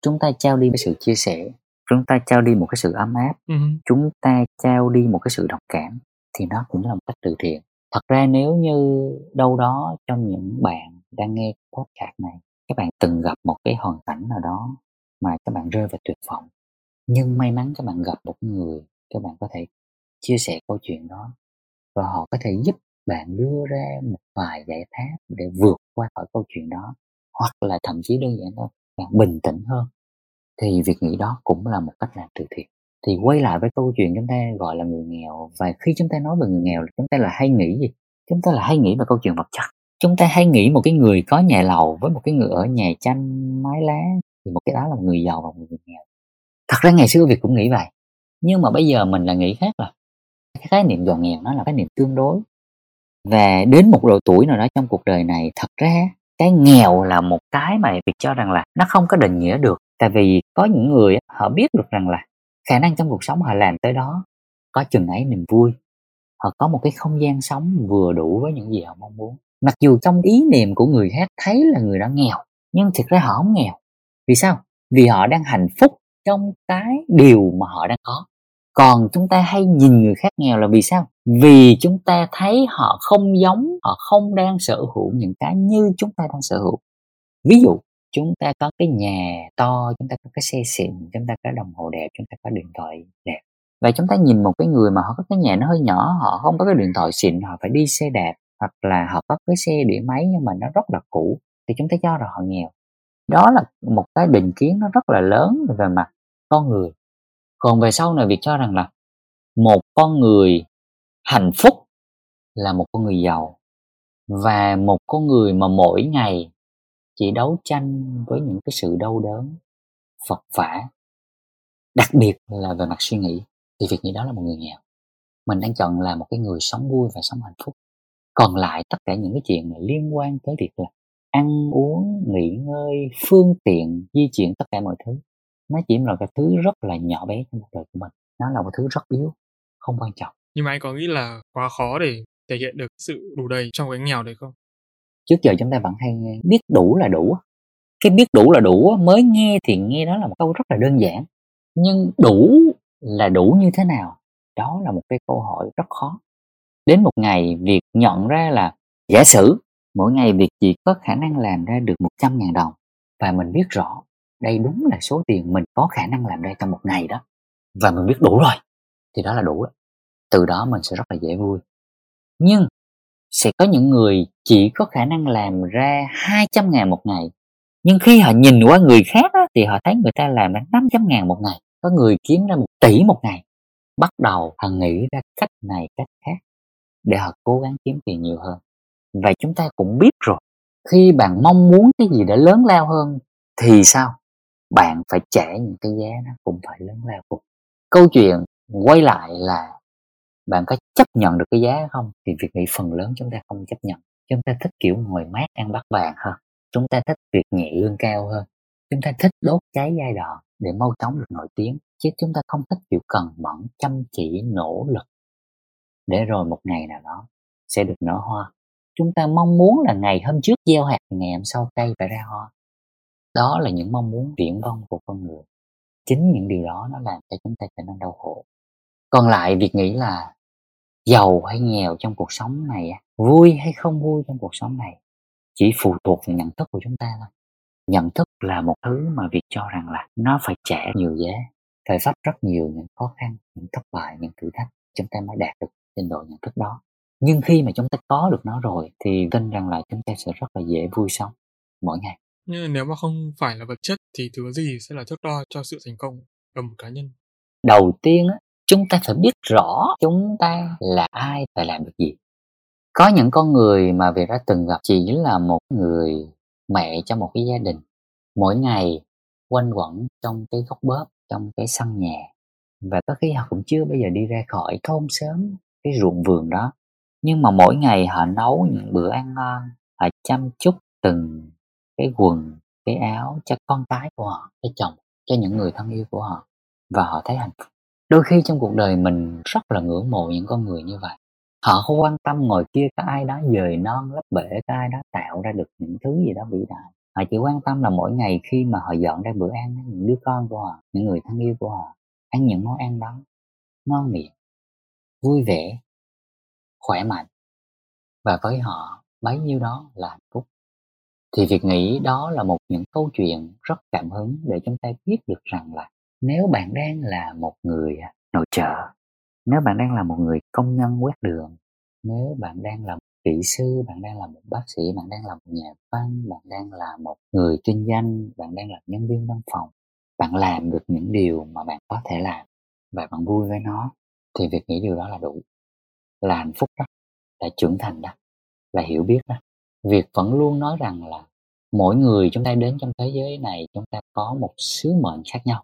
Chúng ta trao đi cái sự chia sẻ chúng ta trao đi một cái sự ấm áp uh-huh. chúng ta trao đi một cái sự đồng cảm thì nó cũng là một cách từ thiện. Thật ra nếu như đâu đó trong những bạn đang nghe podcast này các bạn từng gặp một cái hoàn cảnh nào đó mà các bạn rơi vào tuyệt vọng nhưng may mắn các bạn gặp một người các bạn có thể chia sẻ câu chuyện đó. Và họ có thể giúp bạn đưa ra một vài giải pháp để vượt qua khỏi câu chuyện đó, hoặc là thậm chí đơn giản thôi, bạn bình tĩnh hơn. Thì việc nghĩ đó cũng là một cách làm từ thiện. Thì quay lại với câu chuyện chúng ta gọi là người nghèo, và khi chúng ta nói về người nghèo chúng ta là hay nghĩ gì? Chúng ta là hay nghĩ về câu chuyện vật chất. Chúng ta hay nghĩ một cái người có nhà lầu với một cái người ở nhà tranh mái lá thì một cái đó là một người giàu và một người nghèo. Thật ra ngày xưa việt cũng nghĩ vậy, nhưng mà bây giờ mình là nghĩ khác là cái khái niệm giàu nghèo nó là khái niệm tương đối. Và đến một độ tuổi nào đó trong cuộc đời này, thật ra cái nghèo là một cái mà việc cho rằng là nó không có định nghĩa được. Tại vì có những người họ biết được rằng là khả năng trong cuộc sống họ làm tới đó, có chừng ấy niềm vui. Họ có một cái không gian sống vừa đủ với những gì họ mong muốn. Mặc dù trong ý niệm của người khác thấy là người đó nghèo, nhưng thực ra họ không nghèo. Vì sao? Vì họ đang hạnh phúc trong cái điều mà họ đang có còn chúng ta hay nhìn người khác nghèo là vì sao? Vì chúng ta thấy họ không giống, họ không đang sở hữu những cái như chúng ta đang sở hữu. Ví dụ, chúng ta có cái nhà to, chúng ta có cái xe xịn, chúng ta có đồng hồ đẹp, chúng ta có điện thoại đẹp. Và chúng ta nhìn một cái người mà họ có cái nhà nó hơi nhỏ, họ không có cái điện thoại xịn, họ phải đi xe đạp, hoặc là họ có cái xe điện máy nhưng mà nó rất là cũ, thì chúng ta cho rằng họ nghèo. Đó là một cái định kiến nó rất là lớn về mặt con người còn về sau này việc cho rằng là một con người hạnh phúc là một con người giàu. Và một con người mà mỗi ngày chỉ đấu tranh với những cái sự đau đớn vật vả, đặc biệt là về mặt suy nghĩ, thì việc nghĩ đó là một người nghèo. Mình đang chọn là một cái người sống vui và sống hạnh phúc. Còn lại tất cả những cái chuyện mà liên quan tới việc là ăn uống, nghỉ ngơi, phương tiện, di chuyển, tất cả mọi thứ nó chỉ là cái thứ rất là nhỏ bé trong cuộc đời của mình. Nó là một thứ rất yếu không quan trọng. Nhưng mà anh có nghĩ là quá khó để thể hiện được sự đủ đầy trong cái nghèo đấy không? Trước giờ chúng ta vẫn hay nghe biết đủ là đủ. Cái biết đủ là đủ mới nghe thì nghe đó là một câu rất là đơn giản. Nhưng đủ là đủ như thế nào? Đó là một cái câu hỏi rất khó. Đến một ngày việc nhận ra là giả sử mỗi ngày việc chỉ có khả năng làm ra được 100.000 đồng và mình biết rõ đây đúng là số tiền mình có khả năng làm ra trong một ngày đó. Và mình biết đủ rồi thì đó là đủ đó. từ đó mình sẽ rất là dễ vui. Nhưng sẽ có những người chỉ có khả năng làm ra 200 ngàn một ngày. Nhưng khi họ nhìn qua người khác á, thì họ thấy người ta làm ra 500 ngàn một ngày có người kiếm ra một tỷ một ngày. Bắt đầu họ nghĩ ra cách này cách khác để họ cố gắng kiếm tiền nhiều hơn. Và chúng ta cũng biết rồi khi bạn mong muốn cái gì để lớn lao hơn thì sao? Bạn phải trả những cái giá nó cũng phải lớn lao cùng câu chuyện quay lại là bạn có chấp nhận được cái giá không? Thì việc nghĩ phần lớn chúng ta không chấp nhận. Chúng ta thích kiểu ngồi mát ăn bắt vàng hơn. Chúng ta thích việc nhẹ lương cao hơn. Chúng ta thích đốt cháy giai đoạn để mau chóng được nổi tiếng, chứ chúng ta không thích kiểu cần mẫn, chăm chỉ, nỗ lực để rồi một ngày nào đó sẽ được nở hoa. Chúng ta mong muốn là ngày hôm trước gieo hạt thì ngày hôm sau cây phải ra hoa đó là những mong muốn viễn vông của con người. Chính những điều đó nó làm cho chúng ta trở nên đau khổ. Còn lại, việc nghĩ là giàu hay nghèo trong cuộc sống này vui hay không vui trong cuộc sống này, chỉ phụ thuộc vào nhận thức của chúng ta thôi. Nhận thức là một thứ mà việc cho rằng là nó phải trả nhiều giá phải vấp rất nhiều những khó khăn, những thất bại, những thử thách chúng ta mới đạt được trình độ nhận thức đó. Nhưng khi mà chúng ta có được nó rồi thì tin rằng là chúng ta sẽ rất là dễ vui sống mỗi ngày nhưng nếu mà không phải là vật chất thì thứ gì sẽ là thước đo cho sự thành công ở một cá nhân? Đầu tiên á, chúng ta phải biết rõ chúng ta là ai và làm được gì. Có những con người mà việc đã từng gặp chỉ là một người mẹ cho một cái gia đình. Mỗi ngày quanh quẩn trong cái góc bếp, trong cái sân nhà. Và có khi họ cũng chưa bây giờ đi ra khỏi thôn sớm, cái ruộng vườn đó. Nhưng mà mỗi ngày họ nấu những bữa ăn ngon, họ chăm chút từng cái quần, cái áo cho con cái của họ, cái chồng, cho những người thân yêu của họ, và họ thấy hạnh phúc. Đôi khi trong cuộc đời mình rất là ngưỡng mộ những con người như vậy. Họ không quan tâm ngồi kia có ai đó dời non, lấp bể, có ai đó tạo ra được những thứ gì đó vĩ đại. Họ chỉ quan tâm là mỗi ngày khi mà họ dọn ra bữa ăn những đứa con của họ, những người thân yêu của họ, ăn những món ăn đó ngon miệng, vui vẻ, khỏe mạnh. Và với họ, bấy nhiêu đó là hạnh phúc thì việc nghĩ đó là một những câu chuyện rất cảm hứng để chúng ta biết được rằng là nếu bạn đang là một người à, nội trợ, nếu bạn đang là một người công nhân quét đường, nếu bạn đang là một kỹ sư, bạn đang là một bác sĩ, bạn đang là một nhà văn, bạn đang là một người kinh doanh, bạn đang là nhân viên văn phòng, bạn làm được những điều mà bạn có thể làm và bạn vui với nó, thì việc nghĩ điều đó là đủ, là hạnh phúc đó, là trưởng thành đó, là hiểu biết đó việc vẫn luôn nói rằng là mỗi người chúng ta đến trong thế giới này, chúng ta có một sứ mệnh khác nhau.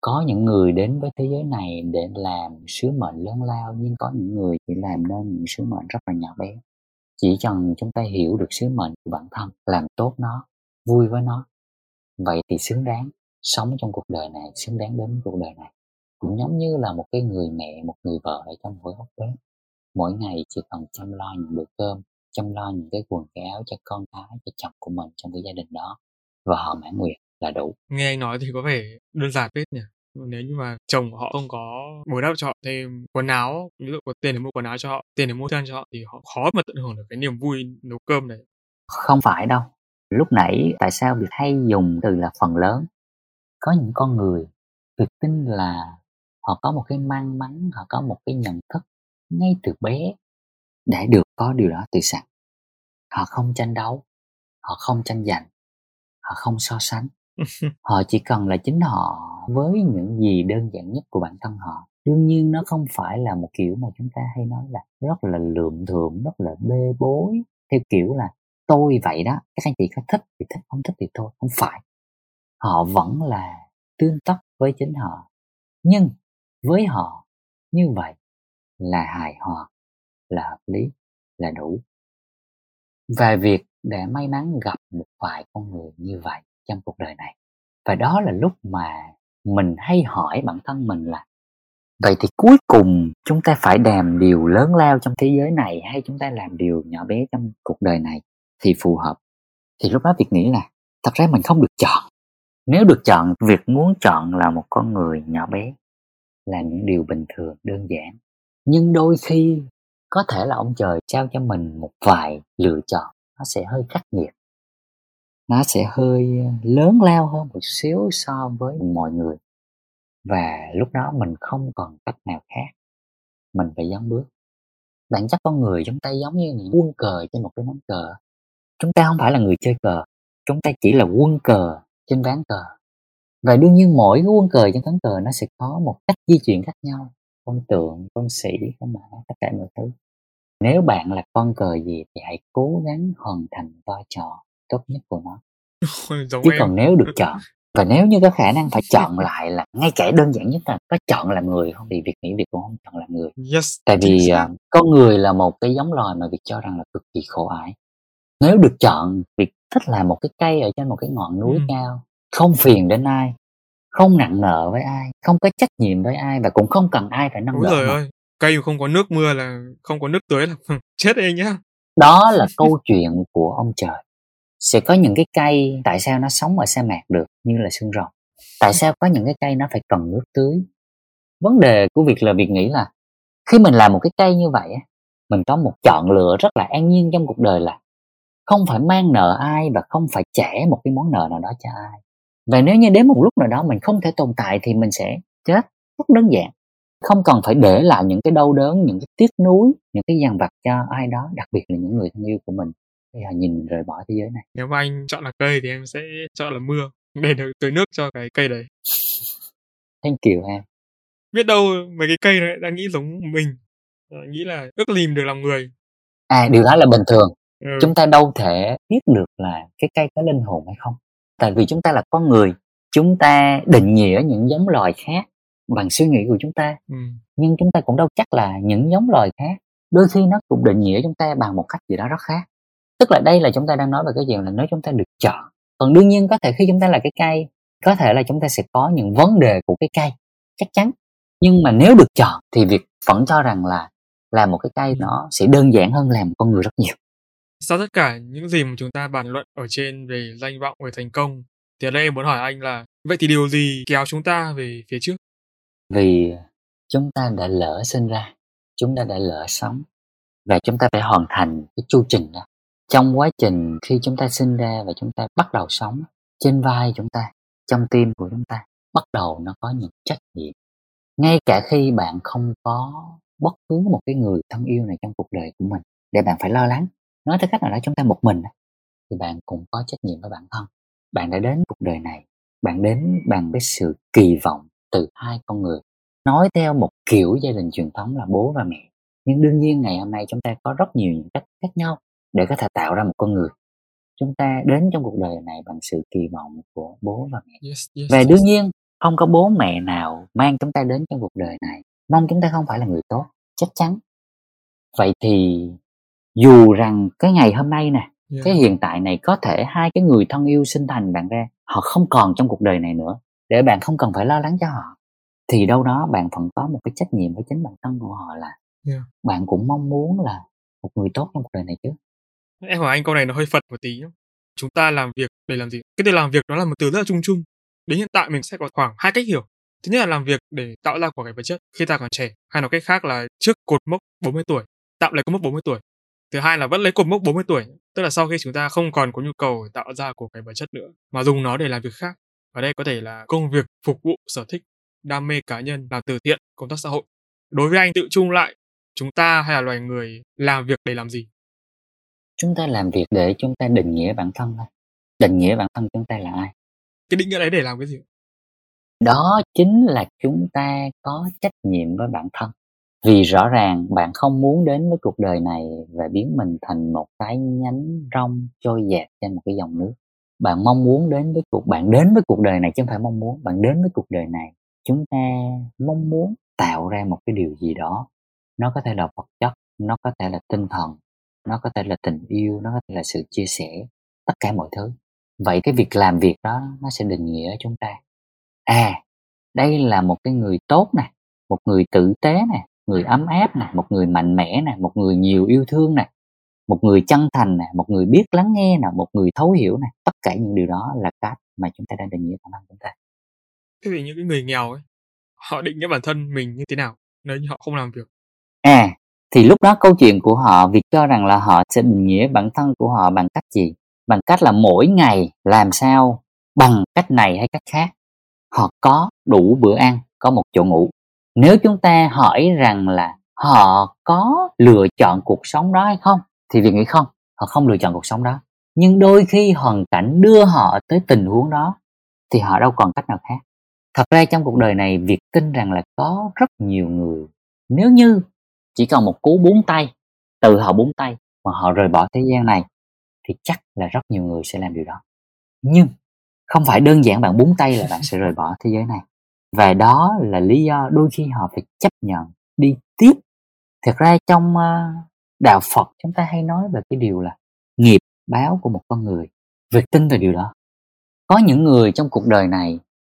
Có những người đến với thế giới này để làm sứ mệnh lớn lao, nhưng có những người chỉ làm nên những sứ mệnh rất là nhỏ bé. Chỉ cần chúng ta hiểu được sứ mệnh của bản thân, làm tốt nó, vui với nó, vậy thì xứng đáng sống trong cuộc đời này, xứng đáng đến cuộc đời này. Cũng giống như là một cái người mẹ, một người vợ ở trong một góc bếp. Mỗi ngày chỉ cần chăm lo những bữa cơm chăm lo những cái quần cái áo cho con cái cho chồng của mình trong cái gia đình đó và họ mãn nguyện là đủ. Nghe anh nói thì có vẻ đơn giản hết nhỉ? Nếu như mà chồng của họ không có bồi đắp cho họ thêm quần áo ví dụ có tiền để mua quần áo cho họ tiền để mua thức ăn cho họ thì họ khó mà tận hưởng được cái niềm vui nấu cơm này. Không phải đâu. Lúc nãy tại sao việc hay dùng từ là phần lớn? Có những con người việc tin là họ có một cái mang mắn họ có một cái nhận thức ngay từ bé để được có điều đó từ sẵn. Họ không tranh đấu họ không tranh giành họ không so sánh. [LAUGHS] Họ chỉ cần là chính họ với những gì đơn giản nhất của bản thân họ. Đương nhiên nó không phải là một kiểu mà chúng ta hay nói là rất là lượm thượm rất là bê bối theo kiểu là tôi vậy đó các anh chị có thích thì thích không thích thì thôi. Không phải. Họ vẫn là tương tất với chính họ. Nhưng với họ như vậy là hài hòa là hợp lý, là đủ. Và việc để may mắn gặp một vài con người như vậy trong cuộc đời này, và đó là lúc mà mình hay hỏi bản thân mình là, vậy thì cuối cùng chúng ta phải làm điều lớn lao trong thế giới này hay chúng ta làm điều nhỏ bé trong cuộc đời này thì phù hợp? Thì lúc đó việc nghĩ là, thật ra mình không được chọn. Nếu được chọn, việc muốn chọn là một con người nhỏ bé là những điều bình thường, đơn giản. Nhưng đôi khi có thể là ông trời trao cho mình một vài lựa chọn, nó sẽ hơi khắc nghiệt. Nó sẽ hơi ờ, lớn lao hơn một xíu so với mọi người. Và lúc đó mình không còn cách nào khác. Mình phải dám bước. Bản chất con người chúng ta giống như những quân cờ trên một cái ván cờ. Chúng ta không phải là người chơi cờ. Chúng ta chỉ là quân cờ trên ván cờ. Và đương nhiên mỗi cái quân cờ trên ván cờ nó sẽ có một cách di chuyển khác nhau. Con tượng, con sĩ, con mã, tất cả mọi thứ nếu bạn là con cờ gì thì hãy cố gắng hoàn thành vai trò tốt nhất của nó Giống chứ em. còn nếu được chọn và nếu như có khả năng phải chọn lại là ngay cả đơn giản nhất là có chọn làm người không thì việc nghĩ việc cũng không chọn làm người yes tại vì xác. à, con người là một cái giống loài mà việc cho rằng là cực kỳ khổ ải nếu được chọn việc thích là một cái cây ở trên một cái ngọn núi Ừ. cao không phiền đến ai không nặng nợ với ai không có trách nhiệm với ai và cũng không cần ai phải nâng Ôi đỡ cây mà không có nước mưa là không có nước tưới là [LAUGHS] chết đi nhá. Đó là câu chuyện của ông trời. Sẽ có những cái cây tại sao nó sống ở sa mạc được như là xương rồng? Tại sao có những cái cây nó phải cần nước tưới? Vấn đề của việc là việc nghĩ là khi mình làm một cái cây như vậy á, mình có một chọn lựa rất là an nhiên trong cuộc đời là không phải mang nợ ai và không phải trả một cái món nợ nào đó cho ai. Và nếu như đến một lúc nào đó mình không thể tồn tại thì mình sẽ chết. Rất đơn giản không cần phải để lại những cái đau đớn những cái tiếc nuối những cái dằn vặt cho ai đó đặc biệt là những người thân yêu của mình. Khi họ nhìn rời bỏ thế giới này. Nếu mà anh chọn là cây thì em sẽ chọn là mưa [LAUGHS] để được tưới nước cho cái cây đấy. [LAUGHS] Thank you em. Biết đâu mấy cái cây này đang nghĩ giống mình Ờ, nghĩ là ước lìm được làm người. À điều đó là bình thường. Ừ. chúng ta đâu thể biết được là cái cây có linh hồn hay không? Tại vì chúng ta là con người chúng ta định nghĩa những giống loài khác bằng suy nghĩ của chúng ta. Ừ. nhưng chúng ta cũng đâu chắc là những giống loài khác đôi khi nó cũng định nghĩa chúng ta bằng một cách gì đó rất khác. Tức là đây là chúng ta đang nói về cái chuyện là nếu chúng ta được chọn còn đương nhiên có thể khi chúng ta là cái cây có thể là chúng ta sẽ có những vấn đề của cái cây chắc chắn. Nhưng mà nếu được chọn thì việc vẫn cho rằng là làm một cái cây nó sẽ đơn giản hơn làm một con người rất nhiều. Sau tất cả những gì mà chúng ta bàn luận ở trên về danh vọng về thành công thì ở đây em muốn hỏi anh là vậy thì điều gì kéo chúng ta về phía trước vì chúng ta đã lỡ sinh ra, chúng ta đã lỡ sống và chúng ta phải hoàn thành cái chu trình đó. Trong quá trình khi chúng ta sinh ra và chúng ta bắt đầu sống, trên vai chúng ta, trong tim của chúng ta bắt đầu nó có những trách nhiệm. Ngay cả khi bạn không có bất cứ một cái người thân yêu này trong cuộc đời của mình để bạn phải lo lắng, nói theo cách nào đó chúng ta một mình thì bạn cũng có trách nhiệm với bản thân. Bạn đã đến cuộc đời này, bạn đến bằng cái sự kỳ vọng từ hai con người nói theo một kiểu gia đình truyền thống là bố và mẹ. Nhưng đương nhiên ngày hôm nay chúng ta có rất nhiều những cách khác nhau để có thể tạo ra một con người. Chúng ta đến trong cuộc đời này bằng sự kỳ vọng của bố và mẹ. Yes, yes, và yes. đương nhiên không có bố mẹ nào mang chúng ta đến trong cuộc đời này mong chúng ta không phải là người tốt chắc chắn. Vậy thì dù rằng cái ngày hôm nay nè Yeah. cái hiện tại này có thể hai cái người thân yêu sinh thành bạn ra họ không còn trong cuộc đời này nữa để bạn không cần phải lo lắng cho họ thì đâu đó bạn vẫn có một cái trách nhiệm với chính bản thân của họ là Yeah. bạn cũng mong muốn là một người tốt trong cuộc đời này chứ Em hỏi anh câu này nó hơi phật một tí nhé. Chúng ta làm việc để làm gì? Cái từ làm việc nó là một từ rất là chung chung. Đến hiện tại mình sẽ có khoảng hai cách hiểu. Thứ nhất là làm việc để tạo ra của cải vật chất khi ta còn trẻ, hay nói cách khác là trước cột mốc 40 tuổi, tạm lấy cột mốc 40 tuổi. Thứ hai là vẫn lấy cột mốc 40 tuổi, tức là sau khi chúng ta không còn có nhu cầu tạo ra của cải vật chất nữa, mà dùng nó để làm việc khác. Ở đây có thể là công việc, phục vụ, sở thích, đam mê cá nhân, làm từ thiện, công tác xã hội. Đối với anh tự chung lại, chúng ta hay là loài người làm việc để làm gì? chúng ta làm việc để chúng ta định nghĩa bản thân thôi định nghĩa bản thân chúng ta là ai Cái định nghĩa đấy để làm cái gì? đó chính là chúng ta có trách nhiệm với bản thân vì rõ ràng bạn không muốn đến với cuộc đời này và biến mình thành một cái nhánh rong trôi dạt trên một cái dòng nước bạn mong muốn đến với cuộc, bạn đến với cuộc đời này chứ không phải mong muốn, bạn đến với cuộc đời này. Chúng ta mong muốn tạo ra một cái điều gì đó. Nó có thể là vật chất, nó có thể là tinh thần, nó có thể là tình yêu, nó có thể là sự chia sẻ, tất cả mọi thứ. Vậy cái việc làm việc đó, nó sẽ định nghĩa ở chúng ta. À đây là một cái người tốt nè, một người tử tế nè, người ấm áp nè, một người mạnh mẽ nè, một người nhiều yêu thương nè một người chân thành nè một người biết lắng nghe nè một người thấu hiểu nè tất cả những điều đó là cách mà chúng ta đang định nghĩa bản thân chúng ta. Thế thì những cái người nghèo ấy, họ định nghĩa bản thân mình như thế nào? Nếu như họ không làm việc? à thì lúc đó câu chuyện của họ việc cho rằng là họ sẽ định nghĩa bản thân của họ bằng cách gì? Bằng cách là mỗi ngày làm sao bằng cách này hay cách khác. Họ có đủ bữa ăn có một chỗ ngủ. Nếu chúng ta hỏi rằng là họ có lựa chọn cuộc sống đó hay không thì việc nghĩ không họ không lựa chọn cuộc sống đó. Nhưng đôi khi hoàn cảnh đưa họ tới tình huống đó thì họ đâu còn cách nào khác. Thật ra trong cuộc đời này việc tin rằng là có rất nhiều người nếu như chỉ cần một cú búng tay từ họ búng tay mà họ rời bỏ thế gian này thì chắc là rất nhiều người sẽ làm điều đó. Nhưng không phải đơn giản bạn búng tay là bạn sẽ rời bỏ thế giới này. Và đó là lý do đôi khi họ phải chấp nhận đi tiếp. Thật ra trong uh, đạo phật, chúng ta hay nói về cái điều là nghiệp báo của một con người, việc tin về điều đó. Có những người trong cuộc đời này,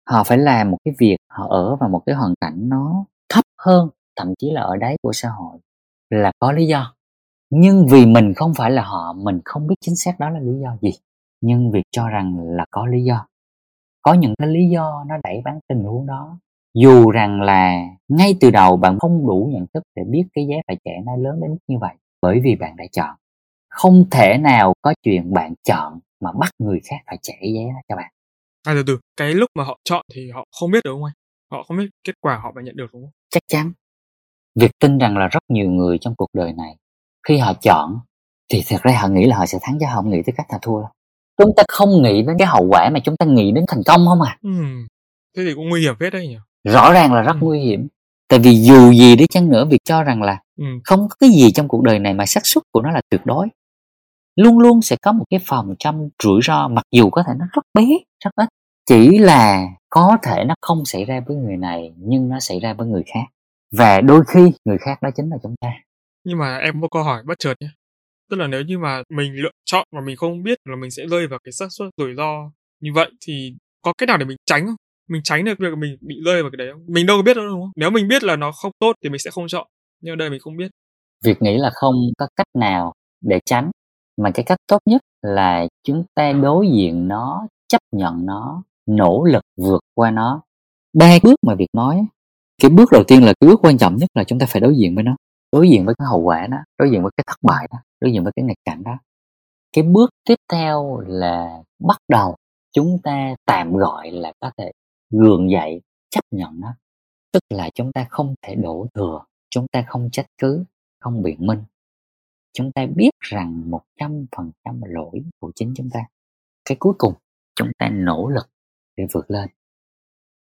họ phải làm một cái việc, họ ở vào một cái hoàn cảnh nó thấp hơn, thậm chí là ở đáy của xã hội là có lý do. Nhưng vì mình không phải là họ, mình không biết chính xác đó là lý do gì, nhưng việc cho rằng là có lý do. Có những cái lý do nó đẩy bán tình huống đó. Dù rằng là ngay từ đầu bạn không đủ nhận thức để biết cái giá phải trả nó lớn đến mức như vậy bởi vì bạn đã chọn không thể nào có chuyện bạn chọn mà bắt người khác phải trả giá cho bạn À từ từ, cái lúc mà họ chọn thì họ không biết đúng không anh? Họ không biết kết quả họ phải nhận được đúng không? chắc chắn việc tin rằng là rất nhiều người trong cuộc đời này khi họ chọn thì thật ra họ nghĩ là họ sẽ thắng chứ họ không nghĩ tới cách họ thua đâu chúng ta không nghĩ đến cái hậu quả mà chúng ta nghĩ đến thành công không à Ừm, Thế thì cũng nguy hiểm phết đấy nhỉ? rõ ràng là rất Ừ. nguy hiểm tại vì dù gì đi chăng nữa việc cho rằng là Ừm, không có cái gì trong cuộc đời này mà xác suất của nó là tuyệt đối. Luôn luôn sẽ có một cái phần trăm rủi ro mặc dù có thể nó rất bé rất ít. Chỉ là có thể nó không xảy ra với người này nhưng nó xảy ra với người khác. Và đôi khi người khác đó chính là chúng ta. Nhưng mà em có câu hỏi bất chợt nhé. Tức là nếu như mà mình lựa chọn mà mình không biết là mình sẽ rơi vào cái xác suất rủi ro như vậy thì có cách nào để mình tránh không mình tránh được việc mình bị rơi vào cái đấy không? Mình đâu có biết đâu, đúng không? Nếu mình biết là nó không tốt thì mình sẽ không chọn, nhưng ở đây mình không biết. Việc nghĩ là không có cách nào để tránh, mà cái cách tốt nhất là chúng ta đối diện nó, chấp nhận nó, nỗ lực vượt qua nó. Ba bước mà việc nói cái bước đầu tiên là cái bước quan trọng nhất là chúng ta phải đối diện với nó, đối diện với cái hậu quả đó, đối diện với cái thất bại đó, đối diện với cái nghịch cảnh đó. Cái bước tiếp theo là bắt đầu chúng ta tạm gọi là có thể gượng dậy chấp nhận nó. Tức là chúng ta không thể đổ thừa chúng ta không trách cứ không biện minh. Chúng ta biết rằng một trăm phần trăm lỗi của chính chúng ta. Cái cuối cùng chúng ta nỗ lực để vượt lên.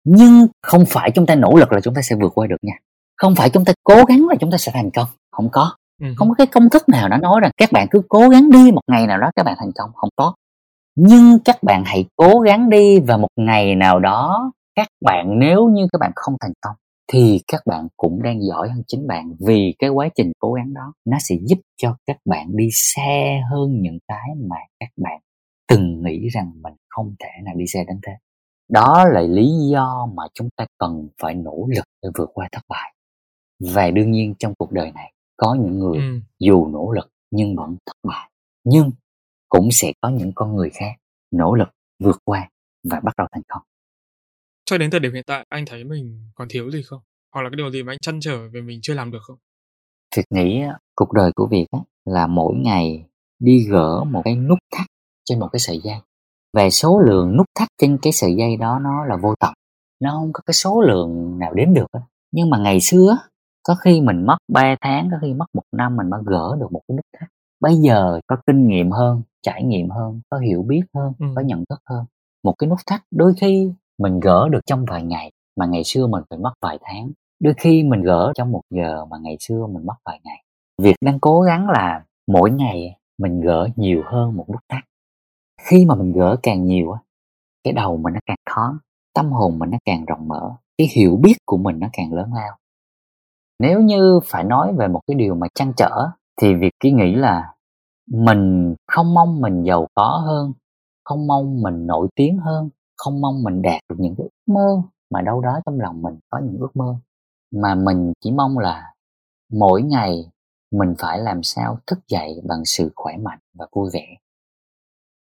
Nhưng không phải chúng ta nỗ lực là chúng ta sẽ vượt qua được nha. Không phải chúng ta cố gắng là chúng ta sẽ thành công. Không có. Ừ. không có cái công thức nào đã nói rằng các bạn cứ cố gắng đi một ngày nào đó các bạn thành công. Không có nhưng các bạn hãy cố gắng đi và một ngày nào đó các bạn nếu như các bạn không thành công thì các bạn cũng đang giỏi hơn chính bạn vì cái quá trình cố gắng đó nó sẽ giúp cho các bạn đi xa hơn những cái mà các bạn từng nghĩ rằng mình không thể nào đi xe đến thế. Đó là lý do mà chúng ta cần phải nỗ lực để vượt qua thất bại. Và đương nhiên trong cuộc đời này có những người ừ. dù nỗ lực nhưng vẫn thất bại. Nhưng cũng sẽ có những con người khác nỗ lực vượt qua và bắt đầu thành công. Cho đến thời điểm hiện tại anh thấy mình còn thiếu gì không? Hoặc là cái điều gì mà anh chăn trở về mình chưa làm được không? Việc nghĩ cuộc đời của Việt là mỗi ngày đi gỡ một cái nút thắt trên một cái sợi dây. Về số lượng nút thắt trên cái sợi dây đó nó là vô tận. Nó không có cái số lượng nào đếm được nhưng mà ngày xưa có khi mình mất 3 tháng có khi mất một năm mình mới gỡ được một cái nút thắt bây giờ có kinh nghiệm hơn trải nghiệm hơn có hiểu biết hơn ừ. có nhận thức hơn. Một cái nút thắt đôi khi mình gỡ được trong vài ngày mà ngày xưa mình phải mất vài tháng. Đôi khi mình gỡ trong một giờ mà ngày xưa mình mất vài ngày. Việc đang cố gắng là mỗi ngày mình gỡ nhiều hơn một nút thắt. Khi mà mình gỡ càng nhiều á cái đầu mình nó càng khó tâm hồn mình nó càng rộng mở cái hiểu biết của mình nó càng lớn lao. Nếu như phải nói về một cái điều mà trăn trở thì việc ký nghĩ là mình không mong mình giàu có hơn không mong mình nổi tiếng hơn không mong mình đạt được những cái ước mơ mà đâu đó trong lòng mình có những ước mơ. Mà mình chỉ mong là mỗi ngày mình phải làm sao thức dậy bằng sự khỏe mạnh và vui vẻ.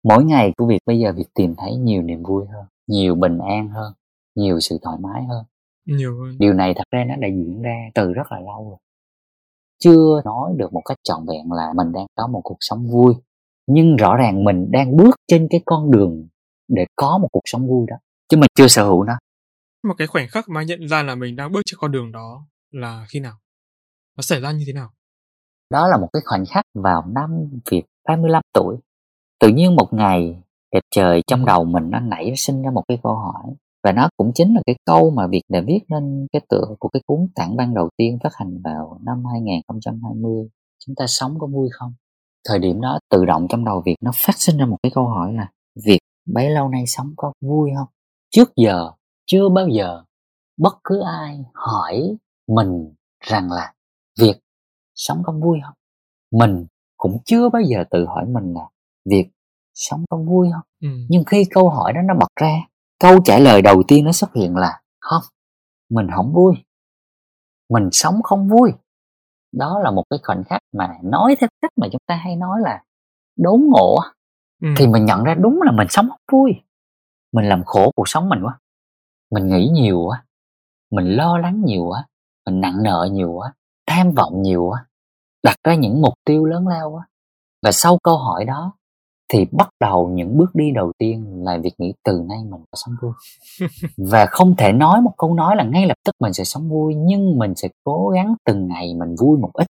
Mỗi ngày của việc bây giờ việc tìm thấy nhiều niềm vui hơn nhiều bình an hơn nhiều sự thoải mái hơn. Nhiều hơn. Điều này thật ra nó đã diễn ra từ rất là lâu rồi chưa nói được một cách trọn vẹn là mình đang có một cuộc sống vui. Nhưng rõ ràng mình đang bước trên cái con đường để có một cuộc sống vui đó chứ mình chưa sở hữu nó. Một cái khoảnh khắc mà nhận ra là mình đang bước trên con đường đó là khi nào? Nó xảy ra như thế nào? Đó là một cái khoảnh khắc vào năm Việt 25 tuổi. Tự nhiên một ngày đẹp trời trong đầu mình nó nảy sinh ra một cái câu hỏi và nó cũng chính là cái câu mà Việt đã viết nên cái tựa của cái cuốn tản văn đầu tiên phát hành vào năm 2020 chúng ta sống có vui không? Thời điểm đó tự động trong đầu Việt nó phát sinh ra một cái câu hỏi là Việt bấy lâu nay sống có vui không? Trước giờ chưa bao giờ bất cứ ai hỏi mình rằng là Việt sống có vui không? Mình cũng chưa bao giờ tự hỏi mình là Việt sống có vui không? Ừ. nhưng khi câu hỏi đó nó bật ra câu trả lời đầu tiên nó xuất hiện là không mình không vui. Mình sống không vui. Đó là một cái khoảnh khắc mà nói theo cách mà chúng ta hay nói là đốn ngộ ừ. thì mình nhận ra đúng là mình sống không vui. Mình làm khổ cuộc sống mình quá. Mình nghĩ nhiều quá. Mình lo lắng nhiều quá. Mình nặng nợ nhiều quá. Tham vọng nhiều quá. Đặt ra những mục tiêu lớn lao quá. Và sau câu hỏi đó thì bắt đầu những bước đi đầu tiên là việc nghĩ từ nay mình phải sống vui. [LAUGHS] Và không thể nói một câu nói là ngay lập tức mình sẽ sống vui nhưng mình sẽ cố gắng từng ngày mình vui một ít.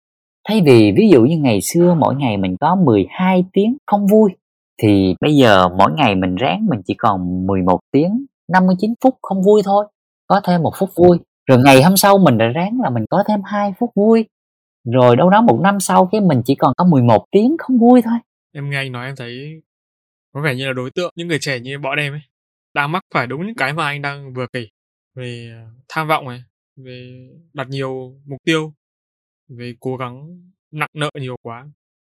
Thay vì ví dụ như ngày xưa mỗi ngày mình có 12 tiếng không vui thì bây giờ mỗi ngày mình ráng mình chỉ còn 11 tiếng 59 phút không vui thôi có thêm một phút vui. Rồi ngày hôm sau mình đã ráng là mình có thêm 2 phút vui. Rồi đâu đó một năm sau cái mình chỉ còn có 11 tiếng không vui thôi em nghe anh nói em thấy có vẻ như là đối tượng, những người trẻ như bọn em ấy, đang mắc phải đúng những cái mà anh đang vừa kể về à, tham vọng này, về đặt nhiều mục tiêu, về cố gắng nặng nợ nhiều quá.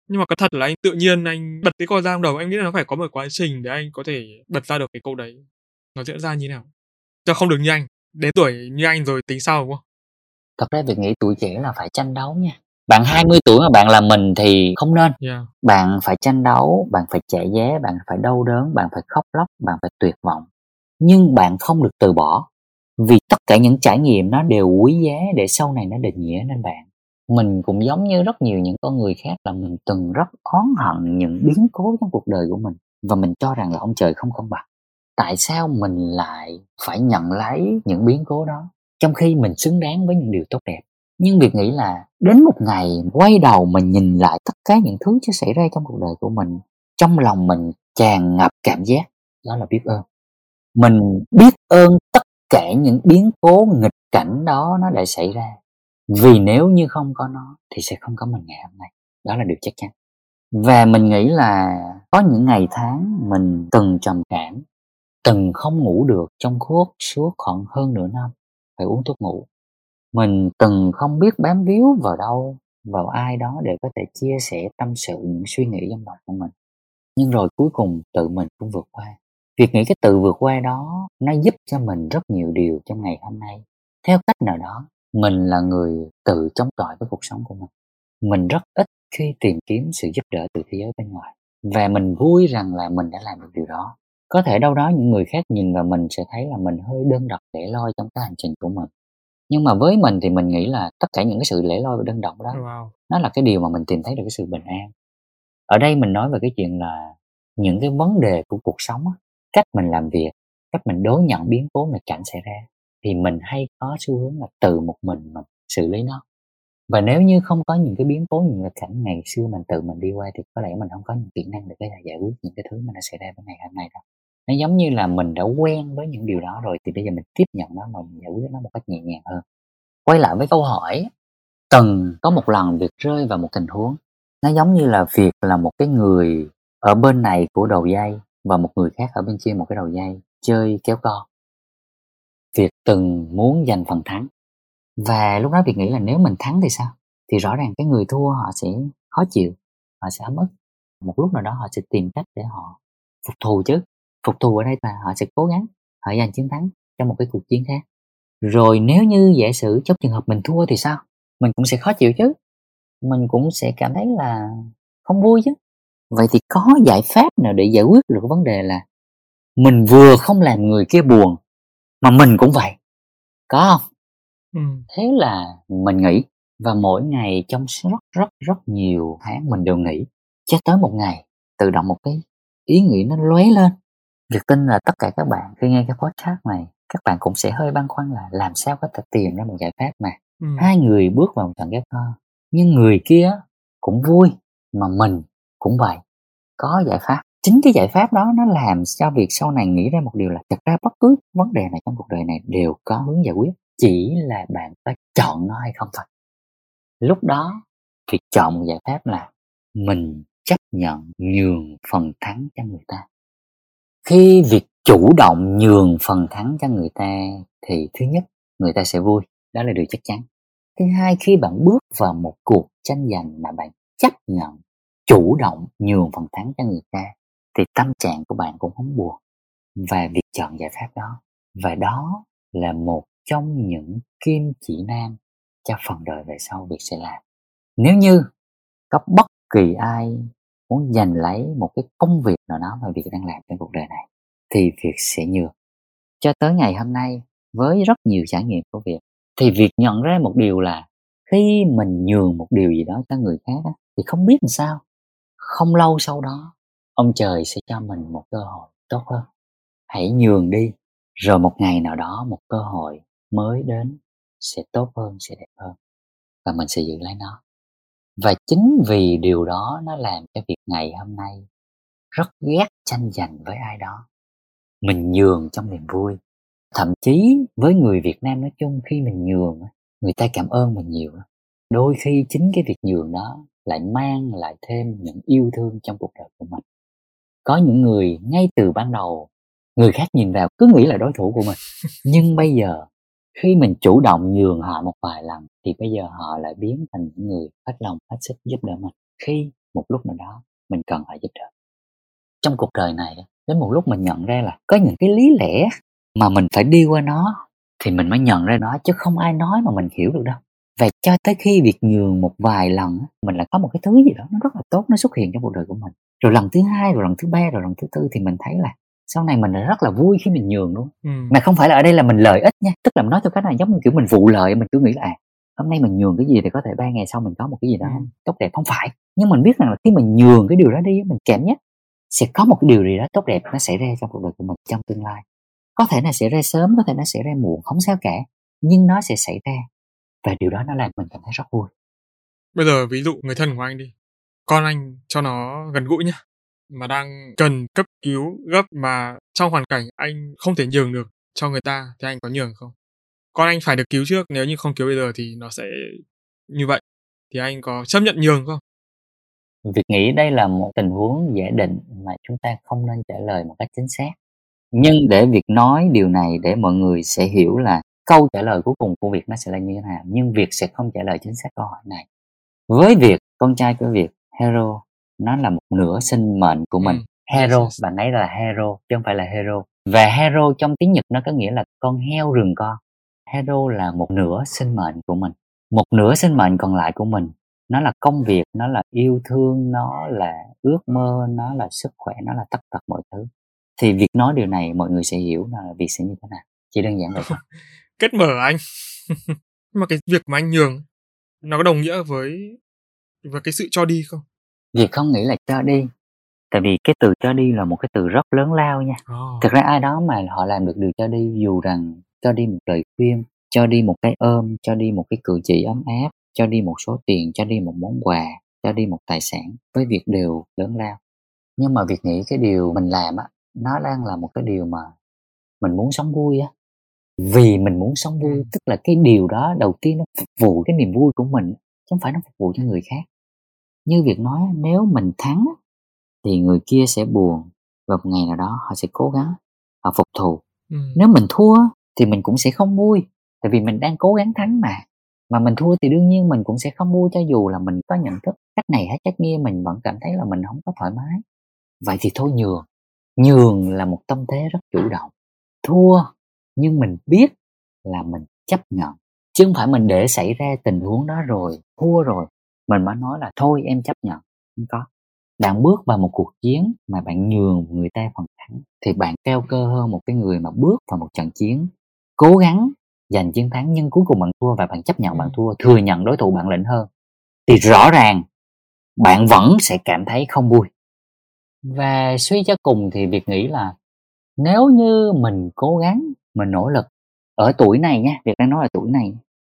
Nhưng mà có thật là anh tự nhiên anh bật cái con ra đầu anh nghĩ là nó phải có một quá trình để anh có thể bật ra được cái câu đấy. Nó diễn ra như nào? Cho không được như anh, đến tuổi như anh rồi tính sau, đúng không? Thật ra việc nghĩ tuổi trẻ là phải tranh đấu nha bạn 20 tuổi mà bạn là mình thì không nên. Yeah. bạn phải tranh đấu bạn phải chạy giá bạn phải đau đớn bạn phải khóc lóc bạn phải tuyệt vọng. Nhưng bạn không được từ bỏ vì tất cả những trải nghiệm nó đều quý giá để sau này nó định nghĩa nên bạn. Mình cũng giống như rất nhiều những con người khác là mình từng rất oán hận những biến cố trong cuộc đời của mình và mình cho rằng là ông trời không công bằng. Tại sao mình lại phải nhận lấy những biến cố đó trong khi mình xứng đáng với những điều tốt đẹp nhưng việc nghĩ là đến một ngày quay đầu mình nhìn lại tất cả những thứ chưa xảy ra trong cuộc đời của mình, trong lòng mình tràn ngập cảm giác, đó là biết ơn. Mình biết ơn tất cả những biến cố nghịch cảnh đó nó đã xảy ra. Vì nếu như không có nó thì sẽ không có mình ngày hôm nay. Đó là điều chắc chắn. Và mình nghĩ là có những ngày tháng mình từng trầm cảm, từng không ngủ được trong suốt suốt khoảng hơn nửa năm phải uống thuốc ngủ mình từng không biết bám víu vào đâu, vào ai đó để có thể chia sẻ tâm sự, những suy nghĩ trong lòng của mình. Nhưng rồi cuối cùng tự mình cũng vượt qua. Việc nghĩ cái tự vượt qua đó, nó giúp cho mình rất nhiều điều trong ngày hôm nay. Theo cách nào đó, mình là người tự chống chọi với cuộc sống của mình. Mình rất ít khi tìm kiếm sự giúp đỡ từ thế giới bên ngoài. Và mình vui rằng là mình đã làm được điều đó. Có thể đâu đó những người khác nhìn vào mình sẽ thấy là mình hơi đơn độc để loi trong cái hành trình của mình nhưng mà với mình thì mình nghĩ là tất cả những cái sự lẻ loi và đơn độc đó wow. nó là cái điều mà mình tìm thấy được cái sự bình an. Ở đây mình nói về cái chuyện là những cái vấn đề của cuộc sống cách mình làm việc cách mình đối nhận biến cố nghịch cảnh xảy ra thì mình hay có xu hướng là từ một mình mình xử lý nó. Và nếu như không có những cái biến cố những cái cảnh ngày xưa mình tự mình đi qua thì có lẽ mình không có những kỹ năng để có thể giải quyết những cái thứ mà nó xảy ra với ngày hôm nay đâu nó giống như là mình đã quen với những điều đó rồi, thì bây giờ mình tiếp nhận nó mà mình giải quyết nó một cách nhẹ nhàng hơn. Quay lại với câu hỏi từng có một lần việc rơi vào một tình huống. Nó giống như là việc là một cái người ở bên này của đầu dây và một người khác ở bên kia một cái đầu dây chơi kéo co. Việc từng muốn giành phần thắng. Và lúc đó việc nghĩ là nếu mình thắng thì sao? Thì rõ ràng cái người thua họ sẽ khó chịu, họ sẽ ấm ức. Một lúc nào đó họ sẽ tìm cách để họ phục thù chứ phục thù ở đây là họ sẽ cố gắng họ giành chiến thắng trong một cái cuộc chiến khác. Rồi nếu như giả sử trong trường hợp mình thua thì sao? Mình cũng sẽ khó chịu chứ. Mình cũng sẽ cảm thấy là không vui chứ. Vậy thì có giải pháp nào để giải quyết được vấn đề là mình vừa không làm người kia buồn mà mình cũng vậy? Có không? Ừ. thế là mình nghĩ và mỗi ngày trong rất rất rất nhiều tháng mình đều nghĩ cho tới một ngày tự động một cái ý nghĩ nó lóe lên việc tin là tất cả các bạn khi nghe cái podcast này các bạn cũng sẽ hơi băn khoăn là làm sao có thể tìm ra một giải pháp mà ừ. hai người bước vào một trận ghép thơ nhưng người kia cũng vui mà mình cũng vậy. Có giải pháp. Chính cái giải pháp đó nó làm cho việc sau này nghĩ ra một điều là thật ra bất cứ vấn đề này trong cuộc đời này đều có hướng giải quyết chỉ là bạn có chọn nó hay không thôi. Lúc đó việc chọn một giải pháp là mình chấp nhận nhường phần thắng cho người ta khi việc chủ động nhường phần thắng cho người ta thì thứ nhất, người ta sẽ vui. Đó là điều chắc chắn. Thứ hai, khi bạn bước vào một cuộc tranh giành mà bạn chấp nhận chủ động nhường phần thắng cho người ta, thì tâm trạng của bạn cũng không buồn. Và việc chọn giải pháp đó. Và đó là một trong những kim chỉ nam cho phần đời về sau việc sẽ làm. Nếu như có bất kỳ ai muốn giành lấy một cái công việc nào đó mà việc đang làm trên cuộc đời này, thì việc sẽ nhường. Cho tới ngày hôm nay, với rất nhiều trải nghiệm của việc thì việc nhận ra một điều là khi mình nhường một điều gì đó cho người khác thì không biết làm sao. Không lâu sau đó, ông trời sẽ cho mình một cơ hội tốt hơn. Hãy nhường đi, rồi một ngày nào đó một cơ hội mới đến sẽ tốt hơn, sẽ đẹp hơn, và mình sẽ giữ lấy nó và chính vì điều đó nó làm cho việc ngày hôm nay rất ghét tranh giành với ai đó. Mình nhường trong niềm vui. Thậm chí với người việt nam nói chung khi mình nhường người ta cảm ơn mình nhiều đôi khi chính cái việc nhường đó lại mang lại thêm những yêu thương trong cuộc đời của mình. Có những người ngay từ ban đầu, người khác nhìn vào cứ nghĩ là đối thủ của mình. Nhưng bây giờ khi mình chủ động nhường họ một vài lần, thì bây giờ họ lại biến thành những người hết lòng, hết sức giúp đỡ mình. Khi một lúc nào đó, mình cần họ giúp đỡ. Trong cuộc đời này đến một lúc mình nhận ra là có những cái lý lẽ mà mình phải đi qua nó, thì mình mới nhận ra nó, chứ không ai nói mà mình hiểu được đâu. Và cho tới khi việc nhường một vài lần mình lại có một cái thứ gì đó nó rất là tốt, nó xuất hiện trong cuộc đời của mình. Rồi lần thứ hai, rồi lần thứ ba, rồi lần thứ tư, thì mình thấy là sau này mình rất là vui khi mình nhường luôn. Ừ. mà không phải là ở đây là mình lợi ích nha. Tức là nói theo cách này giống như kiểu mình vụ lợi mình cứ nghĩ là à, hôm nay mình nhường cái gì thì có thể ba ngày sau mình có một cái gì đó ừ. tốt đẹp. Không phải. Nhưng mình biết rằng là khi mình nhường cái điều đó đi mình cảm giác sẽ có một cái điều gì đó tốt đẹp nó xảy ra trong cuộc đời của mình trong tương lai. Có thể là sẽ ra sớm có thể nó sẽ ra muộn không sao cả. Nhưng nó sẽ xảy ra và điều đó nó làm mình cảm thấy rất vui. Bây giờ ví dụ người thân của anh đi. Con anh cho nó gần gũi nhá mà đang cần cấp cứu gấp mà trong hoàn cảnh anh không thể nhường được cho người ta thì anh có nhường không? Con anh phải được cứu trước nếu như không cứu bây giờ thì nó sẽ như vậy. Thì anh có chấp nhận nhường không? Việc nghĩ đây là một tình huống giả định mà chúng ta không nên trả lời một cách chính xác. Nhưng để việc nói điều này để mọi người sẽ hiểu là câu trả lời cuối cùng của việc nó sẽ là như thế nào nhưng việc sẽ không trả lời chính xác câu hỏi này. Với việc con trai của việc hero nó là một nửa sinh mệnh của mình ừ. Hero bạn ấy là hero chứ không phải là hero. Và hero trong tiếng nhật nó có nghĩa là con heo rừng con. Hero là một nửa sinh mệnh của mình. Một nửa sinh mệnh còn lại của mình nó là công việc nó là yêu thương nó là ước mơ nó là sức khỏe nó là tất tật mọi thứ. Thì việc nói điều này mọi người sẽ hiểu là việc sẽ như thế nào. Chỉ đơn giản vậy thôi. [LAUGHS] Kết mở anh. Mà cái việc mà anh nhường nó có đồng nghĩa với với cái sự cho đi không? Việc không nghĩ là cho đi tại vì cái từ cho đi là một cái từ rất lớn lao nha. Oh. thực ra ai đó mà họ làm được điều cho đi dù rằng cho đi một lời khuyên cho đi một cái ôm cho đi một cái cử chỉ ấm áp cho đi một số tiền cho đi một món quà cho đi một tài sản với việc đều lớn lao. Nhưng mà việc nghĩ cái điều mình làm á nó đang là một cái điều mà mình muốn sống vui á. Vì mình muốn sống vui tức là cái điều đó đầu tiên nó phục vụ cái niềm vui của mình chứ không phải nó phục vụ cho người khác. Như việc nói nếu mình thắng thì người kia sẽ buồn và một ngày nào đó họ sẽ cố gắng họ phục thù. Ừ. nếu mình thua thì mình cũng sẽ không vui tại vì mình đang cố gắng thắng mà. Mà mình thua thì đương nhiên mình cũng sẽ không vui cho dù là mình có nhận thức cách này hay cách kia mình vẫn cảm thấy là mình không có thoải mái. Vậy thì thôi nhường. Nhường là một tâm thế rất chủ động. Thua nhưng mình biết là mình chấp nhận. Chứ không phải mình để xảy ra tình huống đó rồi thua rồi mình mới nói là thôi em chấp nhận không có bạn bước vào một cuộc chiến mà bạn nhường người ta phần thắng thì bạn cao cơ hơn một cái người mà bước vào một trận chiến. Cố gắng giành chiến thắng nhưng cuối cùng bạn thua và bạn chấp nhận bạn thua thừa nhận đối thủ bạn lĩnh hơn. Thì rõ ràng bạn vẫn sẽ cảm thấy không vui. Và suy cho cùng thì việc nghĩ là nếu như mình cố gắng mình nỗ lực ở tuổi này nha việc đang nói là tuổi này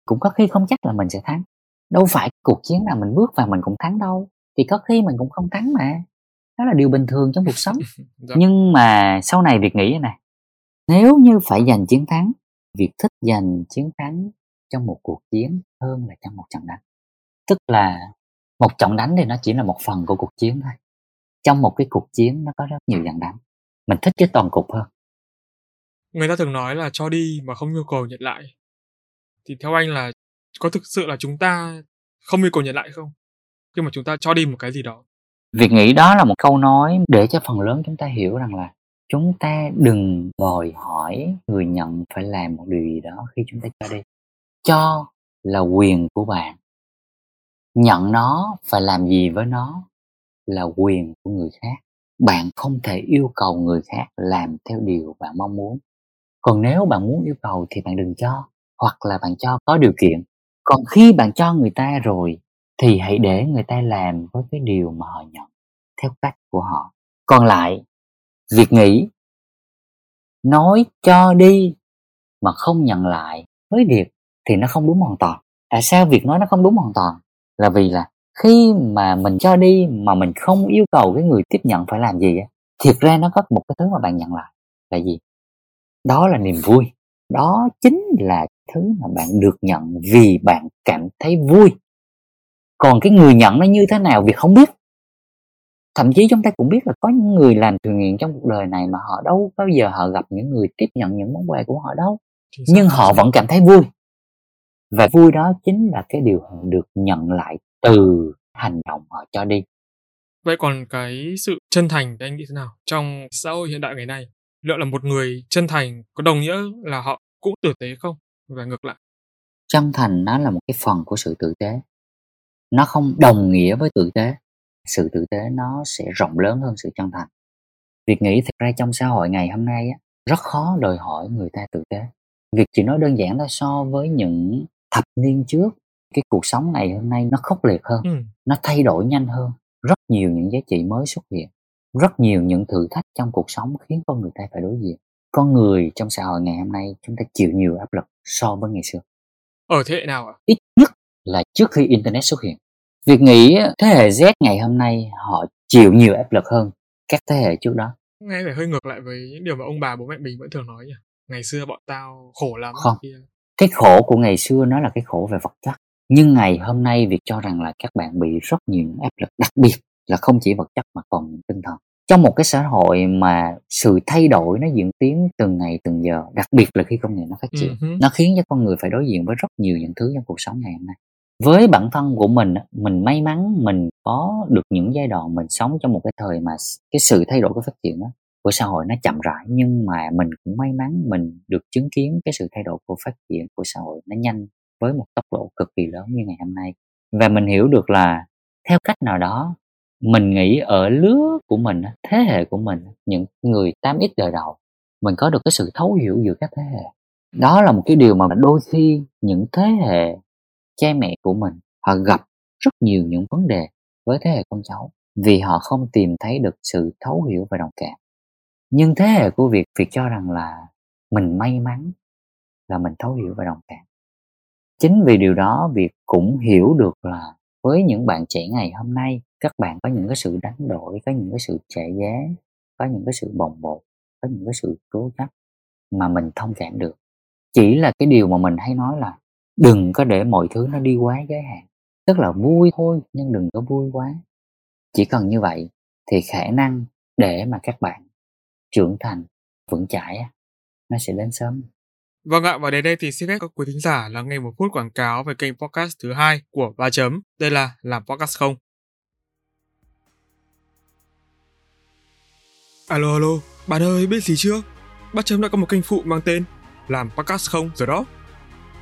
cũng có khi không chắc là mình sẽ thắng. Đâu phải cuộc chiến nào mình bước vào mình cũng thắng đâu thì có khi mình cũng không thắng mà. Đó là điều bình thường trong cuộc sống. [LAUGHS] Dạ. nhưng mà sau này việc nghĩ này nếu như phải giành chiến thắng việc thích giành chiến thắng trong một cuộc chiến hơn là trong một trận đánh. Tức là một trận đánh thì nó chỉ là một phần của cuộc chiến thôi. Trong một cái cuộc chiến nó có rất nhiều trận đánh. Mình thích cái toàn cục hơn. Người ta thường nói là cho đi mà không yêu cầu nhận lại. Thì theo anh là có thực sự là chúng ta không yêu cầu nhận lại không khi mà chúng ta cho đi một cái gì đó. Việc nghĩ đó là một câu nói để cho phần lớn chúng ta hiểu rằng là chúng ta đừng vòi hỏi người nhận phải làm một điều gì đó khi chúng ta cho đi. Cho là quyền của bạn. Nhận nó phải làm gì với nó là quyền của người khác. Bạn không thể yêu cầu người khác làm theo điều bạn mong muốn. Còn nếu bạn muốn yêu cầu thì bạn đừng cho, hoặc là bạn cho có điều kiện. Còn khi bạn cho người ta rồi thì hãy để người ta làm với cái điều mà họ nhận, theo cách của họ. Còn lại, việc nghĩ, nói cho đi mà không nhận lại với việc thì nó không đúng hoàn toàn. Tại sao việc nói nó không đúng hoàn toàn? Là vì là khi mà mình cho đi mà mình không yêu cầu cái người tiếp nhận phải làm gì á, thiệt ra nó có một cái thứ mà bạn nhận lại. Là gì? Đó là niềm vui. Đó chính là thứ mà bạn được nhận vì bạn cảm thấy vui còn cái người nhận nó như thế nào việc không biết thậm chí chúng ta cũng biết là có những người làm từ nguyện trong cuộc đời này mà họ đâu bao giờ họ gặp những người tiếp nhận những món quà của họ đâu nhưng họ vẫn cảm thấy vui và vui đó chính là cái điều họ được nhận lại từ hành động họ cho đi Vậy còn cái sự chân thành thì anh nghĩ thế nào? Trong xã hội hiện đại ngày nay, liệu là một người chân thành có đồng nghĩa là họ cũng tử tế không? Và ngược lại. Chân thành nó là một cái phần của sự tử tế. Nó không đồng nghĩa với tử tế. Sự tử tế nó sẽ rộng lớn hơn sự chân thành. Việc nghĩ thật ra trong xã hội ngày hôm nay á, rất khó đòi hỏi người ta tử tế. Việc chỉ nói đơn giản là so với những thập niên trước, cái cuộc sống ngày hôm nay nó khốc liệt hơn, Ừ. nó thay đổi nhanh hơn, rất nhiều những giá trị mới xuất hiện, rất nhiều những thử thách trong cuộc sống khiến con người ta phải đối diện. Con người trong xã hội ngày hôm nay chúng ta chịu nhiều áp lực so với ngày xưa. Ở thế hệ nào ạ? Ít là trước khi internet xuất hiện. Việc nghĩ thế hệ Z ngày hôm nay họ chịu nhiều áp lực hơn các thế hệ trước đó. Nghe phải hơi ngược lại với những điều mà ông bà bố mẹ mình vẫn thường nói nhỉ. Ngày xưa bọn tao khổ lắm Không. kia. Cái khổ của ngày xưa nó là cái khổ về vật chất. Nhưng ngày hôm nay việc cho rằng là các bạn bị rất nhiều áp lực đặc biệt là không chỉ vật chất mà còn tinh thần. Trong một cái xã hội mà sự thay đổi nó diễn tiến từng ngày từng giờ, đặc biệt là khi công nghệ nó phát triển, hứ. nó khiến cho con người phải đối diện với rất nhiều những thứ trong cuộc sống ngày hôm nay. Với bản thân của mình, á, mình may mắn mình có được những giai đoạn mình sống trong một cái thời mà s- cái sự thay đổi cái phát triển á, của xã hội nó chậm rãi nhưng mà mình cũng may mắn mình được chứng kiến cái sự thay đổi của phát triển của xã hội nó nhanh với một tốc độ cực kỳ lớn như ngày hôm nay. Và mình hiểu được là theo cách nào đó mình nghĩ ở lứa của mình á, thế hệ của mình những người 8x đời đầu mình có được cái sự thấu hiểu giữa các thế hệ. Đó là một cái điều mà đôi khi những thế hệ cha mẹ của mình, họ gặp rất nhiều những vấn đề với thế hệ con cháu vì họ không tìm thấy được sự thấu hiểu và đồng cảm. Nhưng thế hệ của Việt việc cho rằng là mình may mắn, là mình thấu hiểu và đồng cảm. Chính vì điều đó, Việt cũng hiểu được là với những bạn trẻ ngày hôm nay, các bạn có những cái sự đánh đổi, có những cái sự trẻ giá có những cái sự bồng bột, có những cái sự cố chấp mà mình thông cảm được. Chỉ là cái điều mà mình hay nói là đừng có để mọi thứ nó đi quá giới hạn tức là vui thôi nhưng đừng có vui quá chỉ cần như vậy thì khả năng để mà các bạn trưởng thành vững chãi nó sẽ đến sớm Vâng ạ, và đến đây thì xin phép các quý thính giả lắng nghe một phút quảng cáo về kênh podcast thứ hai của Ba Chấm. Đây là Làm Podcast Không. Alo alo, bạn ơi biết gì chưa? Ba Chấm đã có một kênh phụ mang tên Làm Podcast Không rồi đó.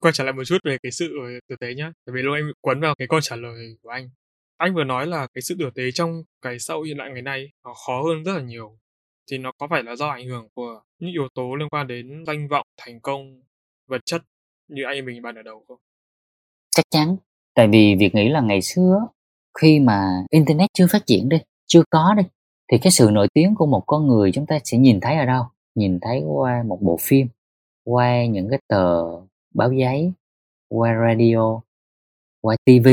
Quay trở lại một chút về cái sự ờ, tử tế nhá. Tại vì lúc em bị quấn vào cái câu trả lời của anh. Anh vừa nói là cái sự tử tế trong cái xã hội hiện đại ngày nay nó khó hơn rất là nhiều thì nó có phải là do ảnh hưởng của những yếu tố liên quan đến danh vọng, thành công, vật chất như anh mình bàn ở đầu không? chắc chắn tại vì việc nghĩ là ngày xưa khi mà internet chưa phát triển đi chưa có đi thì cái sự nổi tiếng của một con người chúng ta sẽ nhìn thấy ở đâu nhìn thấy qua một bộ phim qua những cái tờ báo giấy qua radio qua tv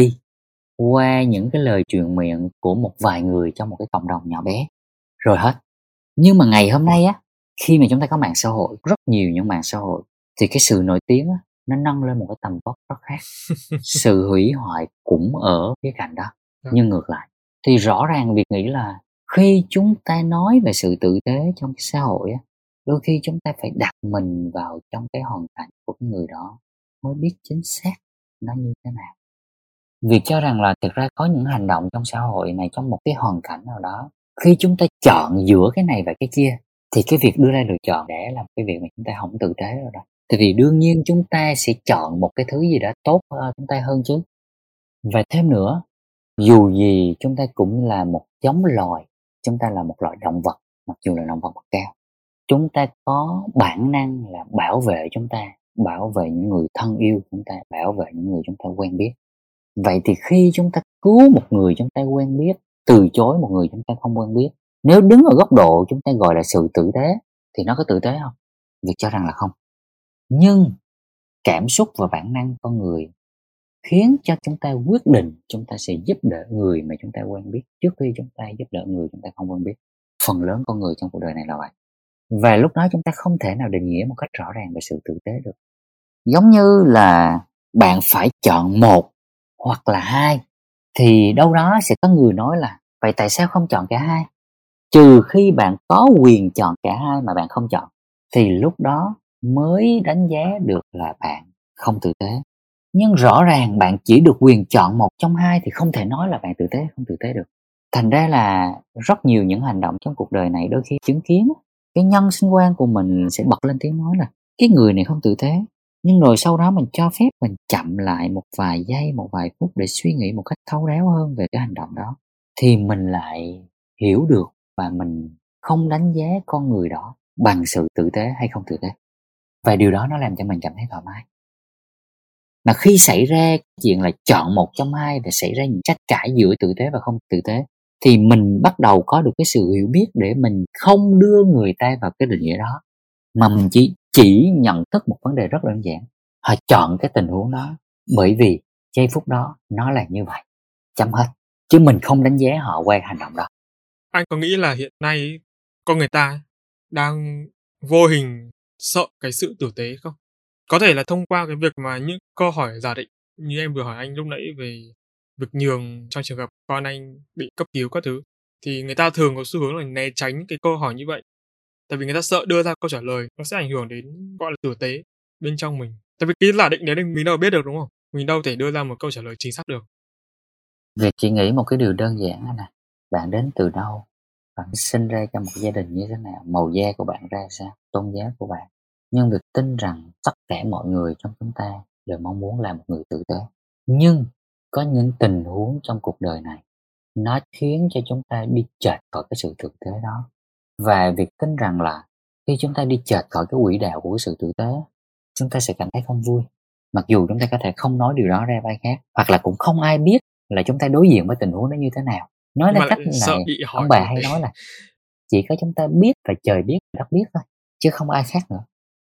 qua những cái lời truyền miệng của một vài người trong một cái cộng đồng nhỏ bé. Rồi hết. Nhưng mà ngày hôm nay á khi mà chúng ta có mạng xã hội rất nhiều những mạng xã hội thì cái sự nổi tiếng á, nó nâng lên một cái tầm vóc rất khác. [LAUGHS] Sự hủy hoại cũng ở cái cạnh đó. nhưng ngược lại. Thì rõ ràng việc nghĩ là khi chúng ta nói về sự tử tế trong cái xã hội á đôi khi chúng ta phải đặt mình vào trong cái hoàn cảnh của cái người đó mới biết chính xác nó như thế nào. Việc cho rằng là thực ra có những hành động trong xã hội này trong một cái hoàn cảnh nào đó, khi chúng ta chọn giữa cái này và cái kia, thì cái việc đưa ra lựa chọn để làm cái việc mà chúng ta không tử tế rồi đó. Thì vì đương nhiên chúng ta sẽ chọn một cái thứ gì đó tốt hơn chúng ta hơn chứ và thêm nữa, dù gì chúng ta cũng là một giống loài, chúng ta là một loại động vật, mặc dù là động vật bậc cao chúng ta có bản năng là bảo vệ chúng ta bảo vệ những người thân yêu chúng ta bảo vệ những người chúng ta quen biết vậy thì khi chúng ta cứu một người chúng ta quen biết từ chối một người chúng ta không quen biết nếu đứng ở góc độ chúng ta gọi là sự tử tế thì nó có tử tế không việc cho rằng là không nhưng cảm xúc và bản năng con người khiến cho chúng ta quyết định chúng ta sẽ giúp đỡ người mà chúng ta quen biết trước khi chúng ta giúp đỡ người chúng ta không quen biết phần lớn con người trong cuộc đời này là vậy và lúc đó chúng ta không thể nào định nghĩa một cách rõ ràng về sự tử tế được. Giống như là bạn phải chọn một hoặc là hai, thì đâu đó sẽ có người nói là, vậy tại sao không chọn cả hai? Trừ khi bạn có quyền chọn cả hai mà bạn không chọn, thì lúc đó mới đánh giá được là bạn không tử tế. Nhưng rõ ràng bạn chỉ được quyền chọn một trong hai thì không thể nói là bạn tử tế, không tử tế được. Thành ra là rất nhiều những hành động trong cuộc đời này đôi khi chứng kiến cái nhân sinh quan của mình sẽ bật lên tiếng nói là, cái người này không tử tế. Nhưng rồi sau đó mình cho phép mình chậm lại một vài giây, một vài phút để suy nghĩ một cách thấu đáo hơn về cái hành động đó, thì mình lại hiểu được và mình không đánh giá con người đó bằng sự tử tế hay không tử tế. Và điều đó nó làm cho mình cảm thấy thoải mái. Mà khi xảy ra chuyện là chọn một trong hai để xảy ra những trách cãi giữa tử tế và không tử tế thì mình bắt đầu có được cái sự hiểu biết để mình không đưa người ta vào cái định nghĩa đó, mà mình chỉ chỉ nhận thức một vấn đề rất đơn giản. Họ chọn cái tình huống đó bởi vì giây phút đó nó là như vậy, chấm hết. Chứ mình không đánh giá họ qua hành động đó. Anh có nghĩ là hiện nay con người ta đang vô hình sợ cái sự tử tế không? Có thể là thông qua cái việc mà những câu hỏi giả định như em vừa hỏi anh lúc nãy về việc nhường trong trường hợp con anh bị cấp cứu các thứ, thì người ta thường có xu hướng là né tránh cái câu hỏi như vậy. Tại vì người ta sợ đưa ra câu trả lời, nó sẽ ảnh hưởng đến, gọi là, tử tế bên trong mình. Tại vì cái giả định đấy mình đâu biết được, đúng không? Mình đâu thể đưa ra một câu trả lời chính xác được. Việc chỉ nghĩ một cái điều đơn giản là bạn đến từ đâu? Bạn sinh ra trong một gia đình như thế nào? Màu da của bạn ra sao? Tôn giáo của bạn? Nhưng việc tin rằng tất cả mọi người trong chúng ta đều mong muốn là một người tử tế. Nhưng có những tình huống trong cuộc đời này nó khiến cho chúng ta đi chệch khỏi cái sự tử tế đó. Và việc tin rằng là khi chúng ta đi chệch khỏi cái quỹ đạo của sự tử tế chúng ta sẽ cảm thấy không vui. Mặc dù chúng ta có thể không nói điều đó ra vai khác hoặc là cũng không ai biết là chúng ta đối diện với tình huống đó như thế nào. Nói là cách này ông bà hay [LAUGHS] nói là chỉ có chúng ta biết và trời biết và đất biết thôi chứ không ai khác nữa.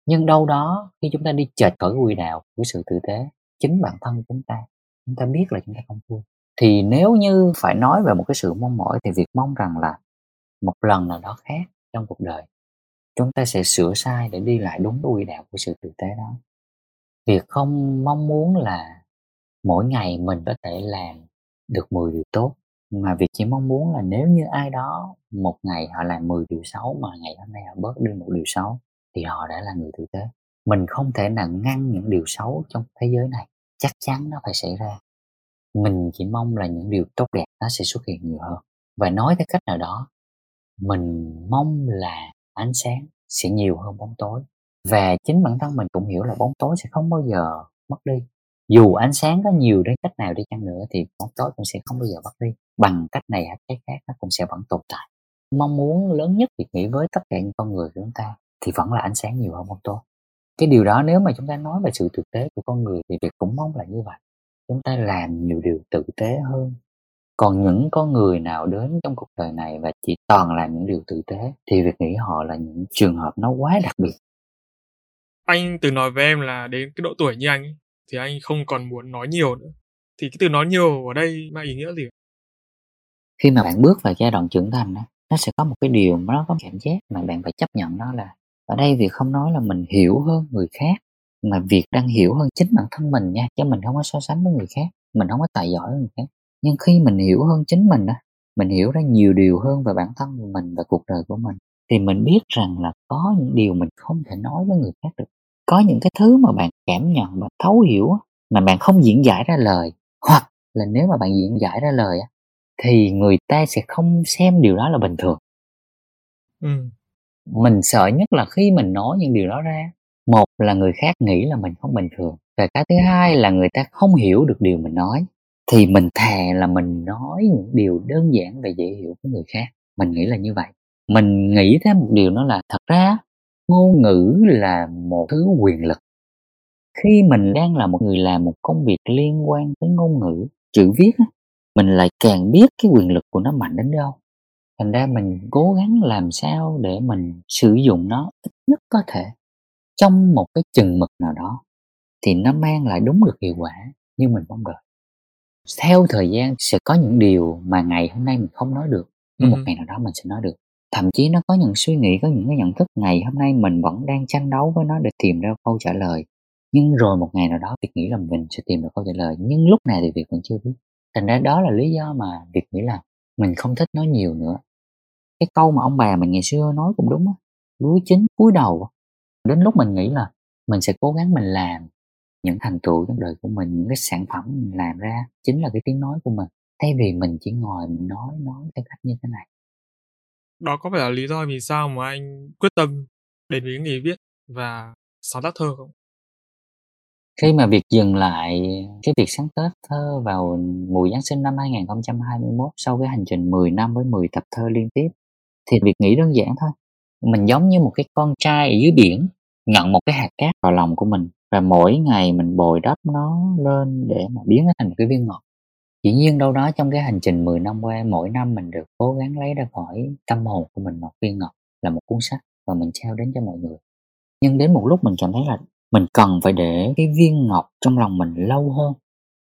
Nhưng đâu đó khi chúng ta đi chệch khỏi quỹ đạo của sự tử tế chính bản thân chúng ta chúng ta biết là chúng ta không vui thì nếu như phải nói về một cái sự mong mỏi thì việc mong rằng là một lần nào đó khác trong cuộc đời, chúng ta sẽ sửa sai để đi lại đúng cái quỹ đạo của sự tử tế đó. Việc không mong muốn là mỗi ngày mình có thể làm được 10 điều tốt, mà việc chỉ mong muốn là nếu như ai đó một ngày họ làm 10 điều xấu mà ngày hôm nay họ bớt đi một điều xấu, thì họ đã là người tử tế. Mình không thể nào ngăn những điều xấu trong thế giới này chắc chắn nó phải xảy ra. Mình chỉ mong là những điều tốt đẹp nó sẽ xuất hiện nhiều hơn. Và nói theo cách nào đó, mình mong là ánh sáng sẽ nhiều hơn bóng tối. Và chính bản thân mình cũng hiểu là bóng tối sẽ không bao giờ mất đi. Dù ánh sáng có nhiều đến cách nào đi chăng nữa thì bóng tối cũng sẽ không bao giờ mất đi. Bằng cách này hay cách khác nó cũng sẽ vẫn tồn tại. Mong muốn lớn nhất việc nghĩ với tất cả những con người của chúng ta thì vẫn là ánh sáng nhiều hơn bóng tối cái điều đó nếu mà chúng ta nói về sự thực tế của con người thì việc cũng mong là như vậy. Chúng ta làm nhiều điều tử tế hơn. Còn những con người nào đến trong cuộc đời này và chỉ toàn làm những điều tử tế thì việc nghĩ họ là những trường hợp nó quá đặc biệt. Anh từng nói với em là đến cái độ tuổi như anh ấy, thì anh không còn muốn nói nhiều nữa. Thì cái từ nói nhiều ở đây mang ý nghĩa gì khi mà bạn bước vào giai đoạn trưởng thành đó, nó sẽ có một cái điều mà nó có cảm giác mà bạn phải chấp nhận đó là ở đây việc không nói là mình hiểu hơn người khác mà việc đang hiểu hơn chính bản thân mình nha chứ mình không có so sánh với người khác mình không có tài giỏi hơn người khác. Nhưng khi mình hiểu hơn chính mình á mình hiểu ra nhiều điều hơn về bản thân của mình và cuộc đời của mình thì mình biết rằng là có những điều mình không thể nói với người khác được. Có những cái thứ mà bạn cảm nhận và thấu hiểu mà bạn không diễn giải ra lời hoặc là nếu mà bạn diễn giải ra lời á, thì người ta sẽ không xem điều đó là bình thường. Ừ mình sợ nhất là khi mình nói những điều đó ra. Một là người khác nghĩ là mình không bình thường, và cái thứ hai là người ta không hiểu được điều mình nói, thì mình thề là mình nói những điều đơn giản và dễ hiểu với người khác. Mình nghĩ là như vậy. Mình nghĩ thêm một điều đó là thật ra, ngôn ngữ là một thứ quyền lực. Khi mình đang là một người làm một công việc liên quan tới ngôn ngữ, chữ viết mình lại càng biết cái quyền lực của nó mạnh đến đâu thành ra mình cố gắng làm sao để mình sử dụng nó ít nhất có thể trong một cái chừng mực nào đó thì nó mang lại đúng được hiệu quả như mình mong đợi. Theo thời gian sẽ có những điều mà ngày hôm nay mình không nói được nhưng một ngày nào đó mình sẽ nói được. Thậm chí nó có những suy nghĩ có những cái nhận thức ngày hôm nay mình vẫn đang tranh đấu với nó để tìm ra câu trả lời. Nhưng rồi một ngày nào đó việc nghĩ là mình sẽ tìm được câu trả lời nhưng lúc này thì việc vẫn chưa biết. Thành ra đó là lý do mà việc nghĩ là mình không thích nói nhiều nữa. Cái câu mà ông bà mình ngày xưa nói cũng đúng á, lúa chín cúi đầu đến lúc mình nghĩ là mình sẽ cố gắng mình làm những thành tựu trong đời của mình, những cái sản phẩm mình làm ra, chính là cái tiếng nói của mình, thay vì mình chỉ ngồi mình nói nói theo cách như thế này. Đó có phải là lý do vì sao mà anh quyết tâm đến với nghề viết và sáng tác thơ không? Khi mà việc dừng lại cái việc sáng tác thơ vào mùa Giáng sinh năm 2021 sau cái hành trình 10 năm với 10 tập thơ liên tiếp, thì việc nghĩ đơn giản thôi. Mình giống như một cái con trai ở dưới biển nhận một cái hạt cát vào lòng của mình, và mỗi ngày mình bồi đắp nó lên để mà biến nó thành một cái viên ngọt dĩ nhiên đâu đó trong cái hành trình 10 năm qua, mỗi năm mình được cố gắng lấy ra khỏi tâm hồn của mình một viên ngọc là một cuốn sách và mình trao đến cho mọi người. Nhưng đến một lúc mình cảm thấy là mình cần phải để cái viên ngọc trong lòng mình lâu hơn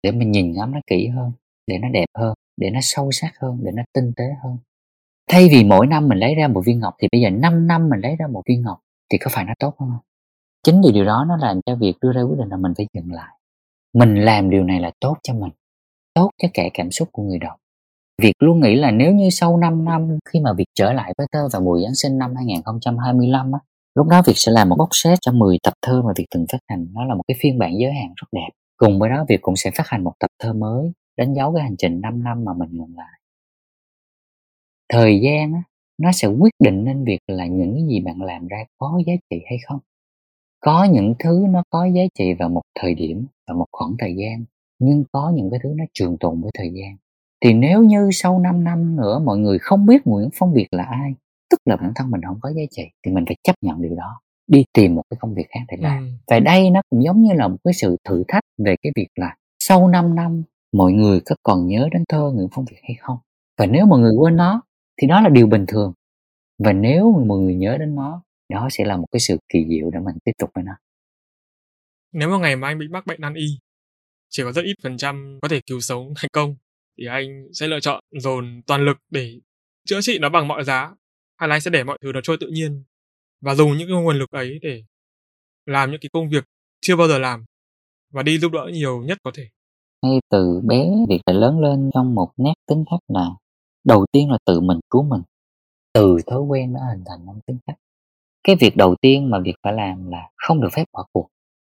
để mình nhìn ngắm nó kỹ hơn để nó đẹp hơn để nó sâu sắc hơn để nó tinh tế hơn. Thay vì mỗi năm mình lấy ra một viên ngọc thì bây giờ 5 năm mình lấy ra một viên ngọc thì có phải nó tốt hơn không? Chính vì điều đó nó làm cho việc đưa ra quyết định là mình phải dừng lại. Mình làm điều này là tốt cho mình tốt cho cả cảm xúc của người đọc. Việc luôn nghĩ là nếu như sau 5 năm khi mà việc trở lại với thơ vào mùa Giáng sinh năm 2025 á, lúc đó Việt sẽ làm một box set cho 10 tập thơ mà Việt từng phát hành. Nó là một cái phiên bản giới hạn rất đẹp. Cùng với đó Việt cũng sẽ phát hành một tập thơ mới đánh dấu cái hành trình 5 năm mà mình ngừng lại. Thời gian á, nó sẽ quyết định nên việc là những cái gì bạn làm ra có giá trị hay không. Có những thứ nó có giá trị vào một thời điểm và một khoảng thời gian nhưng có những cái thứ nó trường tồn với thời gian thì nếu như sau 5 năm nữa mọi người không biết Nguyễn Phong Việt là ai tức là bản thân mình không có giá trị thì mình phải chấp nhận điều đó đi tìm một cái công việc khác để làm. Ừ. và đây nó cũng giống như là một cái sự thử thách về cái việc là sau 5 năm mọi người có còn nhớ đến thơ Nguyễn Phong Việt hay không? Và nếu mọi người quên nó thì đó là điều bình thường. Và nếu mọi người nhớ đến nó đó sẽ là một cái sự kỳ diệu để mình tiếp tục với nó. Nếu mà ngày mà anh bị mắc bệnh nan y, chỉ có rất ít phần trăm có thể cứu sống thành công, thì anh sẽ lựa chọn dồn toàn lực để chữa trị nó bằng mọi giá, hay là anh sẽ để mọi thứ nó trôi tự nhiên và dùng những cái nguồn lực ấy để làm những cái công việc chưa bao giờ làm và đi giúp đỡ nhiều nhất có thể. ngay từ bé, việc phải lớn lên trong một nét tính cách là đầu tiên là tự mình cứu mình. Từ thói quen nó hình thành năm tính cách. Cái việc đầu tiên mà việc phải làm là không được phép bỏ cuộc,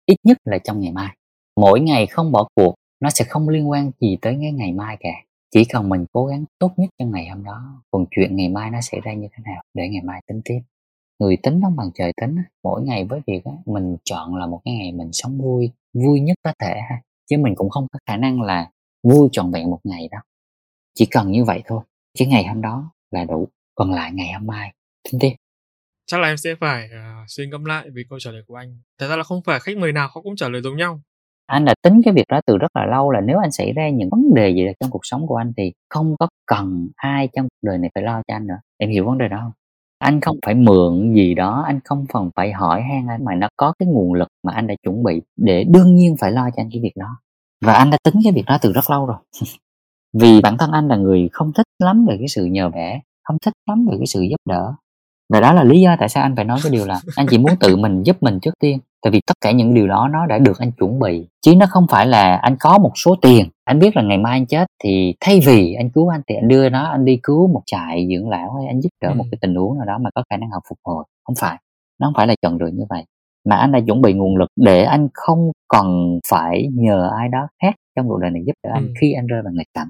ít nhất là trong ngày mai. Mỗi ngày không bỏ cuộc, nó sẽ không liên quan gì tới cái ngày mai cả chỉ cần mình cố gắng tốt nhất trong ngày hôm đó còn chuyện ngày mai nó xảy ra như thế nào để ngày mai tính tiếp người tính không bằng trời tính mỗi ngày với việc mình chọn là một cái ngày mình sống vui vui nhất có thể ha chứ mình cũng không có khả năng là vui trọn vẹn một ngày đâu chỉ cần như vậy thôi chứ ngày hôm đó là đủ còn lại ngày hôm mai tính tiếp Chắc là em sẽ phải uh, suy ngẫm lại về câu trả lời của anh. Thật ra là không phải khách mời nào họ cũng trả lời giống nhau anh đã tính cái việc đó từ rất là lâu là nếu anh xảy ra những vấn đề gì trong cuộc sống của anh thì không có cần ai trong cuộc đời này phải lo cho anh nữa. Em hiểu vấn đề đó không? Anh không phải mượn gì đó, anh không cần phải hỏi han anh mà nó có cái nguồn lực mà anh đã chuẩn bị để đương nhiên phải lo cho anh cái việc đó. Và anh đã tính cái việc đó từ rất lâu rồi. [LAUGHS] Vì bản thân anh là người không thích lắm về cái sự nhờ vả, không thích lắm về cái sự giúp đỡ. Và đó là lý do tại sao anh phải nói cái điều là anh chỉ muốn tự mình giúp mình trước tiên tại vì tất cả những điều đó nó đã được anh chuẩn bị chứ nó không phải là anh có một số tiền anh biết là ngày mai anh chết thì thay vì anh cứu anh thì anh đưa nó anh đi cứu một trại dưỡng lão hay anh giúp đỡ một Ừ. cái tình huống nào đó mà có khả năng họ phục hồi không phải nó không phải là chọn đường như vậy mà anh đã chuẩn bị nguồn lực để anh không cần phải nhờ ai đó khác trong cuộc đời này giúp đỡ anh Ừ. khi anh rơi vào nghịch cảnh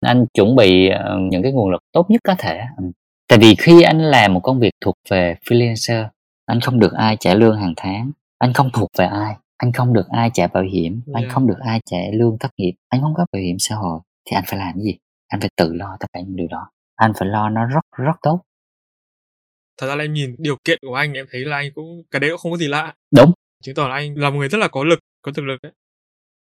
anh chuẩn bị ờ, những cái nguồn lực tốt nhất có thể Ừ. tại vì khi anh làm một công việc thuộc về freelancer anh không được ai trả lương hàng tháng anh không thuộc về ai anh không được ai trả bảo hiểm anh Yeah. không được ai trả lương thất nghiệp anh không có bảo hiểm xã hội thì anh phải làm cái gì? Anh phải tự lo tất cả những điều đó. Anh phải lo nó rất rất tốt. Thật ra là em nhìn điều kiện của anh em thấy là anh cũng cái đấy cũng không có gì lạ. đúng. Chứng tỏ là anh là một người rất là có lực, có thực lực đấy.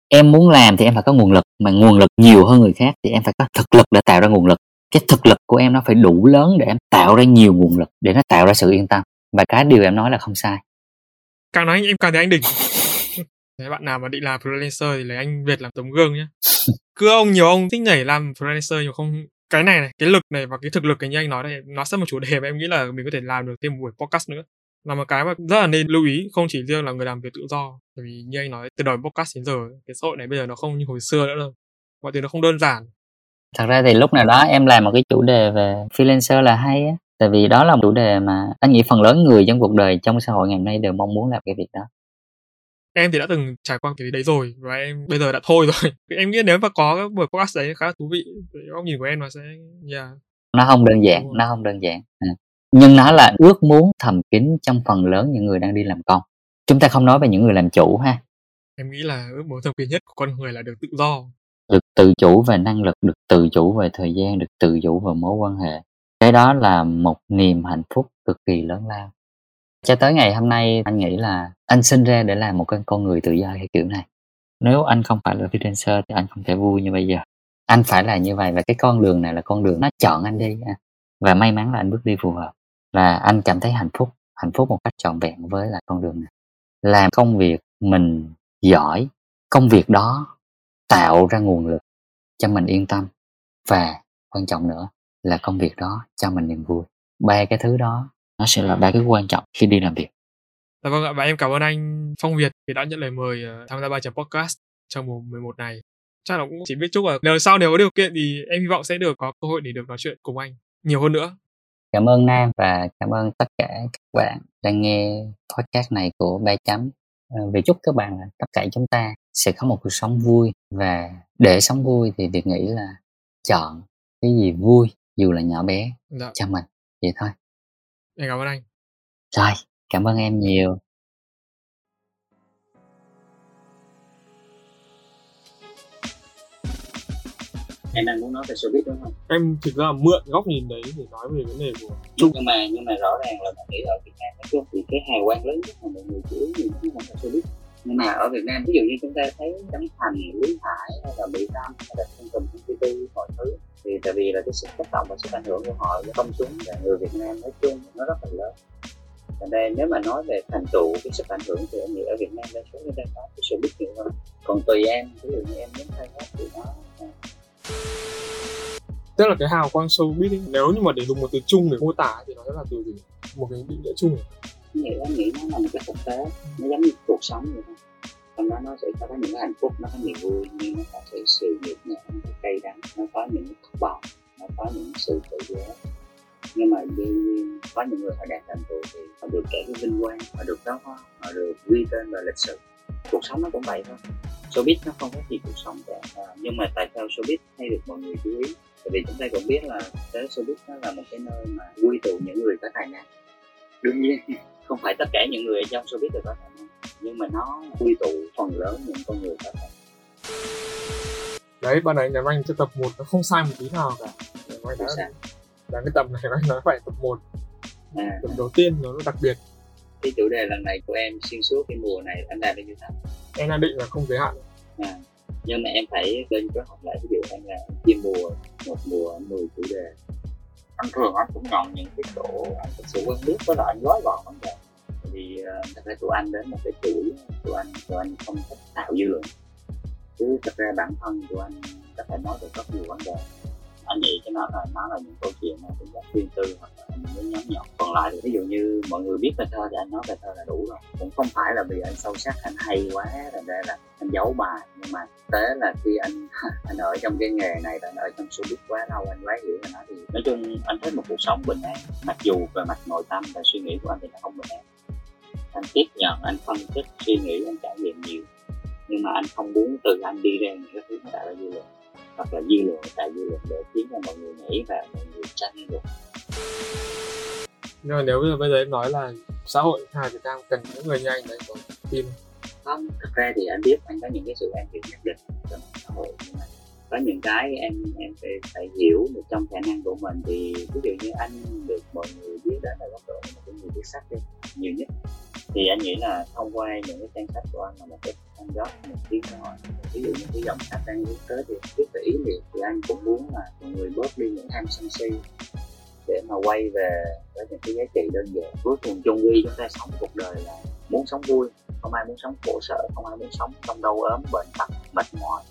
em muốn làm thì em phải có nguồn lực mà nguồn lực nhiều hơn người khác thì em phải có thực lực để tạo ra nguồn lực. Cái thực lực của em nó phải đủ lớn để em tạo ra nhiều nguồn lực để nó tạo ra sự yên tâm. Và cái điều em nói là không sai Càng nói anh em càng thấy anh đỉnh. [LAUGHS] Nếu bạn nào mà định làm freelancer thì lấy anh Việt làm tấm gương nhé. [LAUGHS] Cứ ông nhiều ông thích nhảy làm freelancer nhưng không cái này này, cái lực này và cái thực lực cái như anh nói đây nó sẽ một chủ đề mà em nghĩ là mình có thể làm được thêm một buổi podcast nữa là một cái mà rất là nên lưu ý không chỉ riêng là người làm việc tự do bởi vì như anh nói từ đời podcast đến giờ cái xã hội này bây giờ nó không như hồi xưa nữa đâu mọi thứ nó không đơn giản thật ra thì lúc nào đó em làm một cái chủ đề về freelancer là hay á tại vì đó là một chủ đề mà anh nghĩ phần lớn người trong cuộc đời trong xã hội ngày hôm nay đều mong muốn làm cái việc đó. Em thì đã từng trải qua cái đấy rồi và em bây giờ đã thôi [LAUGHS] rồi. Em nghĩ nếu mà có cái buổi podcast đấy khá là thú vị góc nhìn của em nó sẽ yeah. nó không đơn giản nó không đơn giản. À. nhưng nó là ước muốn thầm kín trong phần lớn những người đang đi làm công chúng ta không nói về những người làm chủ ha. Em nghĩ là ước muốn thầm kín nhất của con người là được tự do. Được tự chủ về năng lực được tự chủ về thời gian được tự chủ về mối quan hệ cái đó là một niềm hạnh phúc cực kỳ lớn lao. Cho tới ngày hôm nay, anh nghĩ là anh sinh ra để làm một con con người tự do hay kiểu này. Nếu anh không phải là freelancer thì anh không thể vui như bây giờ. Anh phải là như vậy và cái con đường này là con đường nó chọn anh đi. Và may mắn là anh bước đi phù hợp. Là anh cảm thấy hạnh phúc hạnh phúc một cách trọn vẹn với lại con đường này. Làm công việc mình giỏi, công việc đó tạo ra nguồn lực cho mình yên tâm. Và quan trọng nữa là công việc đó cho mình niềm vui ba cái thứ đó nó sẽ là ba cái quan trọng khi đi làm việc Dạ vâng ạ, và em cảm ơn anh Phong Việt vì đã nhận lời mời ờ, tham gia bài chấm podcast trong mùa 11 này. Chắc là cũng chỉ biết chúc là nếu sau nếu có điều kiện thì em hy vọng sẽ được có cơ hội để được nói chuyện cùng anh nhiều hơn nữa. Cảm ơn Nam và cảm ơn tất cả các bạn đang nghe podcast này của Ba Chấm. Ờ, vì chúc các bạn tất cả chúng ta sẽ có một cuộc sống vui và để sống vui thì việc nghĩ là chọn cái gì vui dù là nhỏ bé dạ. cho mình vậy thôi. Em cảm ơn anh. Rồi cảm ơn em nhiều. Em đang muốn nói về showbiz đúng không? Em thực ra mượn góc nhìn đấy để nói về vấn đề của chung nhưng mà nhưng mà rõ ràng là mình nghĩ ở Việt Nam nói chung thì cái hào quang lớn nhất mà mọi người chú ý nhiều nhất không phải showbiz. Nhưng mà ở Việt Nam ví dụ như chúng ta thấy Trấn Thành, Lý Hải hay là Mỹ Tâm hay là Tùng, Công Ty mọi thứ thì tại vì là cái sức tác động và sức ảnh hưởng của họ với công chúng và người Việt Nam nói chung nó rất là lớn. Thành ra nếu mà nói về thành tựu cái sức ảnh hưởng thì em nghĩ ở Việt Nam đa số người ta có cái sự biết nhiều hơn. Còn tùy em ví dụ như em muốn khai thác thì nó tức là cái hào quang showbiz ấy, nếu như mà để dùng một từ chung để mô tả thì nó sẽ là từ gì? Một cái định nghĩa chung. Em nghĩ em nghĩ nó là một cái thực tế nó giống như cuộc sống vậy thôi trong đó nó sẽ có những cái hạnh phúc nó có niềm vui nhưng nó có thể sự nghiệp nhẹ nó cây đắng. Nó có những thất vọng nó có những sự tự giác nhưng mà nhiên có những người họ đạt thành tựu thì họ được kể cái vinh quang họ được đó họ được ghi tên vào lịch sử. Cuộc sống nó cũng vậy thôi. Showbiz nó không có gì cuộc sống cả. À, nhưng mà tại sao showbiz hay được mọi người chú ý? Tại vì chúng ta cũng biết là thế showbiz nó là một cái nơi mà quy tụ những người có tài năng. Đương nhiên không phải tất cả những người ở trong showbiz đều có năng nhưng mà nó quy tụ phần lớn những con người có tài đấy ban nãy nhà anh cho tập 1 nó không sai một tí nào cả. Anh đã là cái tập này anh nói phải tập 1 à. tập đầu tiên nó đặc biệt. Cái chủ đề lần này của em xuyên suốt cái mùa này anh đạt bao nhiêu tập? Em đang định là không giới hạn. À. nhưng mà em phải lên kế hoạch lại ví dụ em là chia mùa một mùa 10 chủ đề anh thường anh cũng ngọn những cái chỗ anh thực sự quen biết với lại anh gói gọn vấn đề vì uh, thật ra tụi anh đến một cái chuỗi tụi anh tụi anh không thích tạo dư luận chứ thật ra bản thân tụi anh có thể nói được rất nhiều vấn đề anh nghĩ cho nó là nó là những câu chuyện mà cũng rất riêng tư hoặc là những nhóm nhỏ. Còn lại thì ví dụ như mọi người biết về thơ thì anh nói về thơ là đủ rồi. Cũng không phải là vì anh sâu sắc, anh hay quá thành ra là anh giấu bài. Nhưng mà tế là khi anh [LAUGHS] anh ở trong cái nghề này và anh ở trong showbiz quá lâu, anh quá hiểu về nó thì nói chung anh thấy một cuộc sống bình an. Mặc dù về mặt nội tâm và suy nghĩ của anh thì nó không bình an. Anh tiếp nhận, anh phân tích suy nghĩ, anh trải nghiệm nhiều. Nhưng mà anh không muốn từ anh đi ra những cái thứ nó tạo như dư luận hoặc là dư luận tạo dư luận để khiến cho mọi người nhảy vào mọi người tranh được nhưng mà nếu bây giờ, bây giờ em nói là xã hội Hà Việt Nam cần những người như anh đấy có tin không thực ra thì anh biết anh có những cái sự an thiện nhất định trong xã hội. Nhưng mà có những cái em em phải, phải hiểu được trong khả năng của mình. Thì ví dụ như anh được mọi người biết đến là góc độ một cái người viết sách đi nhiều nhất. Thì anh nghĩ là thông qua những cái trang sách của anh là một cái anh góp một đi xã hội ví dụ như cái dòng khách đang hướng tới thì cái về ý niệm, thì anh cũng muốn là mọi người bớt đi những tham sân si để mà quay về với những cái giá trị đơn giản. Cuối cùng chung quy chúng ta sống cuộc đời là muốn sống vui, không ai muốn sống khổ sở, không ai muốn sống trong đau ốm, bệnh tật, mệt mỏi.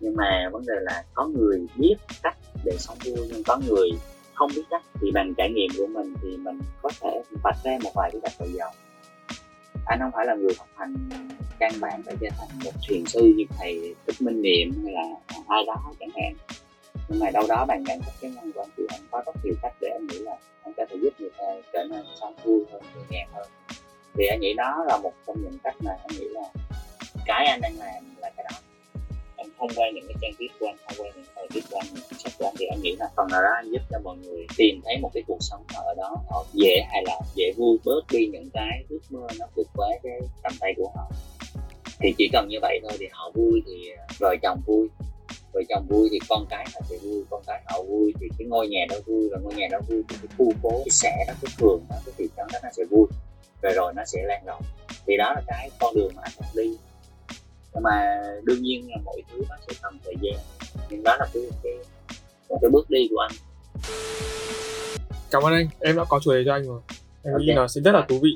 Nhưng mà vấn đề là có người biết cách để sống vui, nhưng có người không biết cách thì bằng trải nghiệm của mình thì mình có thể vạch ra một vài cái cách tự giàu anh không phải là người học hành căn bản phải trở thành một thiền sư như thầy thích minh niệm hay là ai đó chẳng hạn. Nhưng mà đâu đó bạn nhận thức cái năng quan thì anh có rất nhiều cách để anh nghĩ là anh có thể giúp người ta trở nên sống vui hơn, nhẹ nhàng hơn. Thì anh nghĩ đó là một trong những cách mà anh nghĩ là cái anh đang làm là cái đó anh thông qua những cái trang viết của anh thông qua những bài viết của anh những sách của anh thì anh nghĩ là phần nào đó anh giúp cho mọi người tìm thấy một cái cuộc sống ở đó, họ dễ hài lòng dễ vui bớt đi những cái ước mơ nó vượt quá cái tầm tay của họ. Thì chỉ cần như vậy thôi thì họ vui thì, vợ chồng vui. Vợ chồng vui thì con cái họ sẽ vui, con cái họ vui thì cái ngôi nhà đó vui, và ngôi nhà đó vui thì cái khu phố, cái xã đó, cái phường đó, cái thị trấn đó nó sẽ vui, rồi rồi nó sẽ lan rộng. Thì đó là cái con đường mà anh đi nhưng mà đương nhiên là mọi thứ nó sẽ cần thời gian. Nhưng đó là cái, cái một cái bước đi của anh. Cảm ơn anh. Em đã có chủ đề cho anh rồi. Em okay. nghĩ nó sẽ rất là thú vị.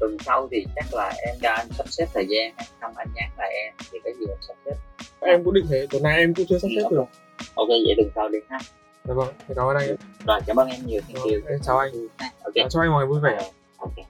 Tuần sau thì chắc là em cho anh sắp xếp thời gian. Không anh nhắn lại em thì cái gì em sắp xếp. Em cũng định thế. Tuần này em cũng chưa sắp xếp được. Ok vậy tuần sau đi ha. Dạ vâng. Cảm ơn anh. Rồi cảm ơn em nhiều. Thank you. Em chào anh. Okay. chào anh mọi người vui vẻ. Ok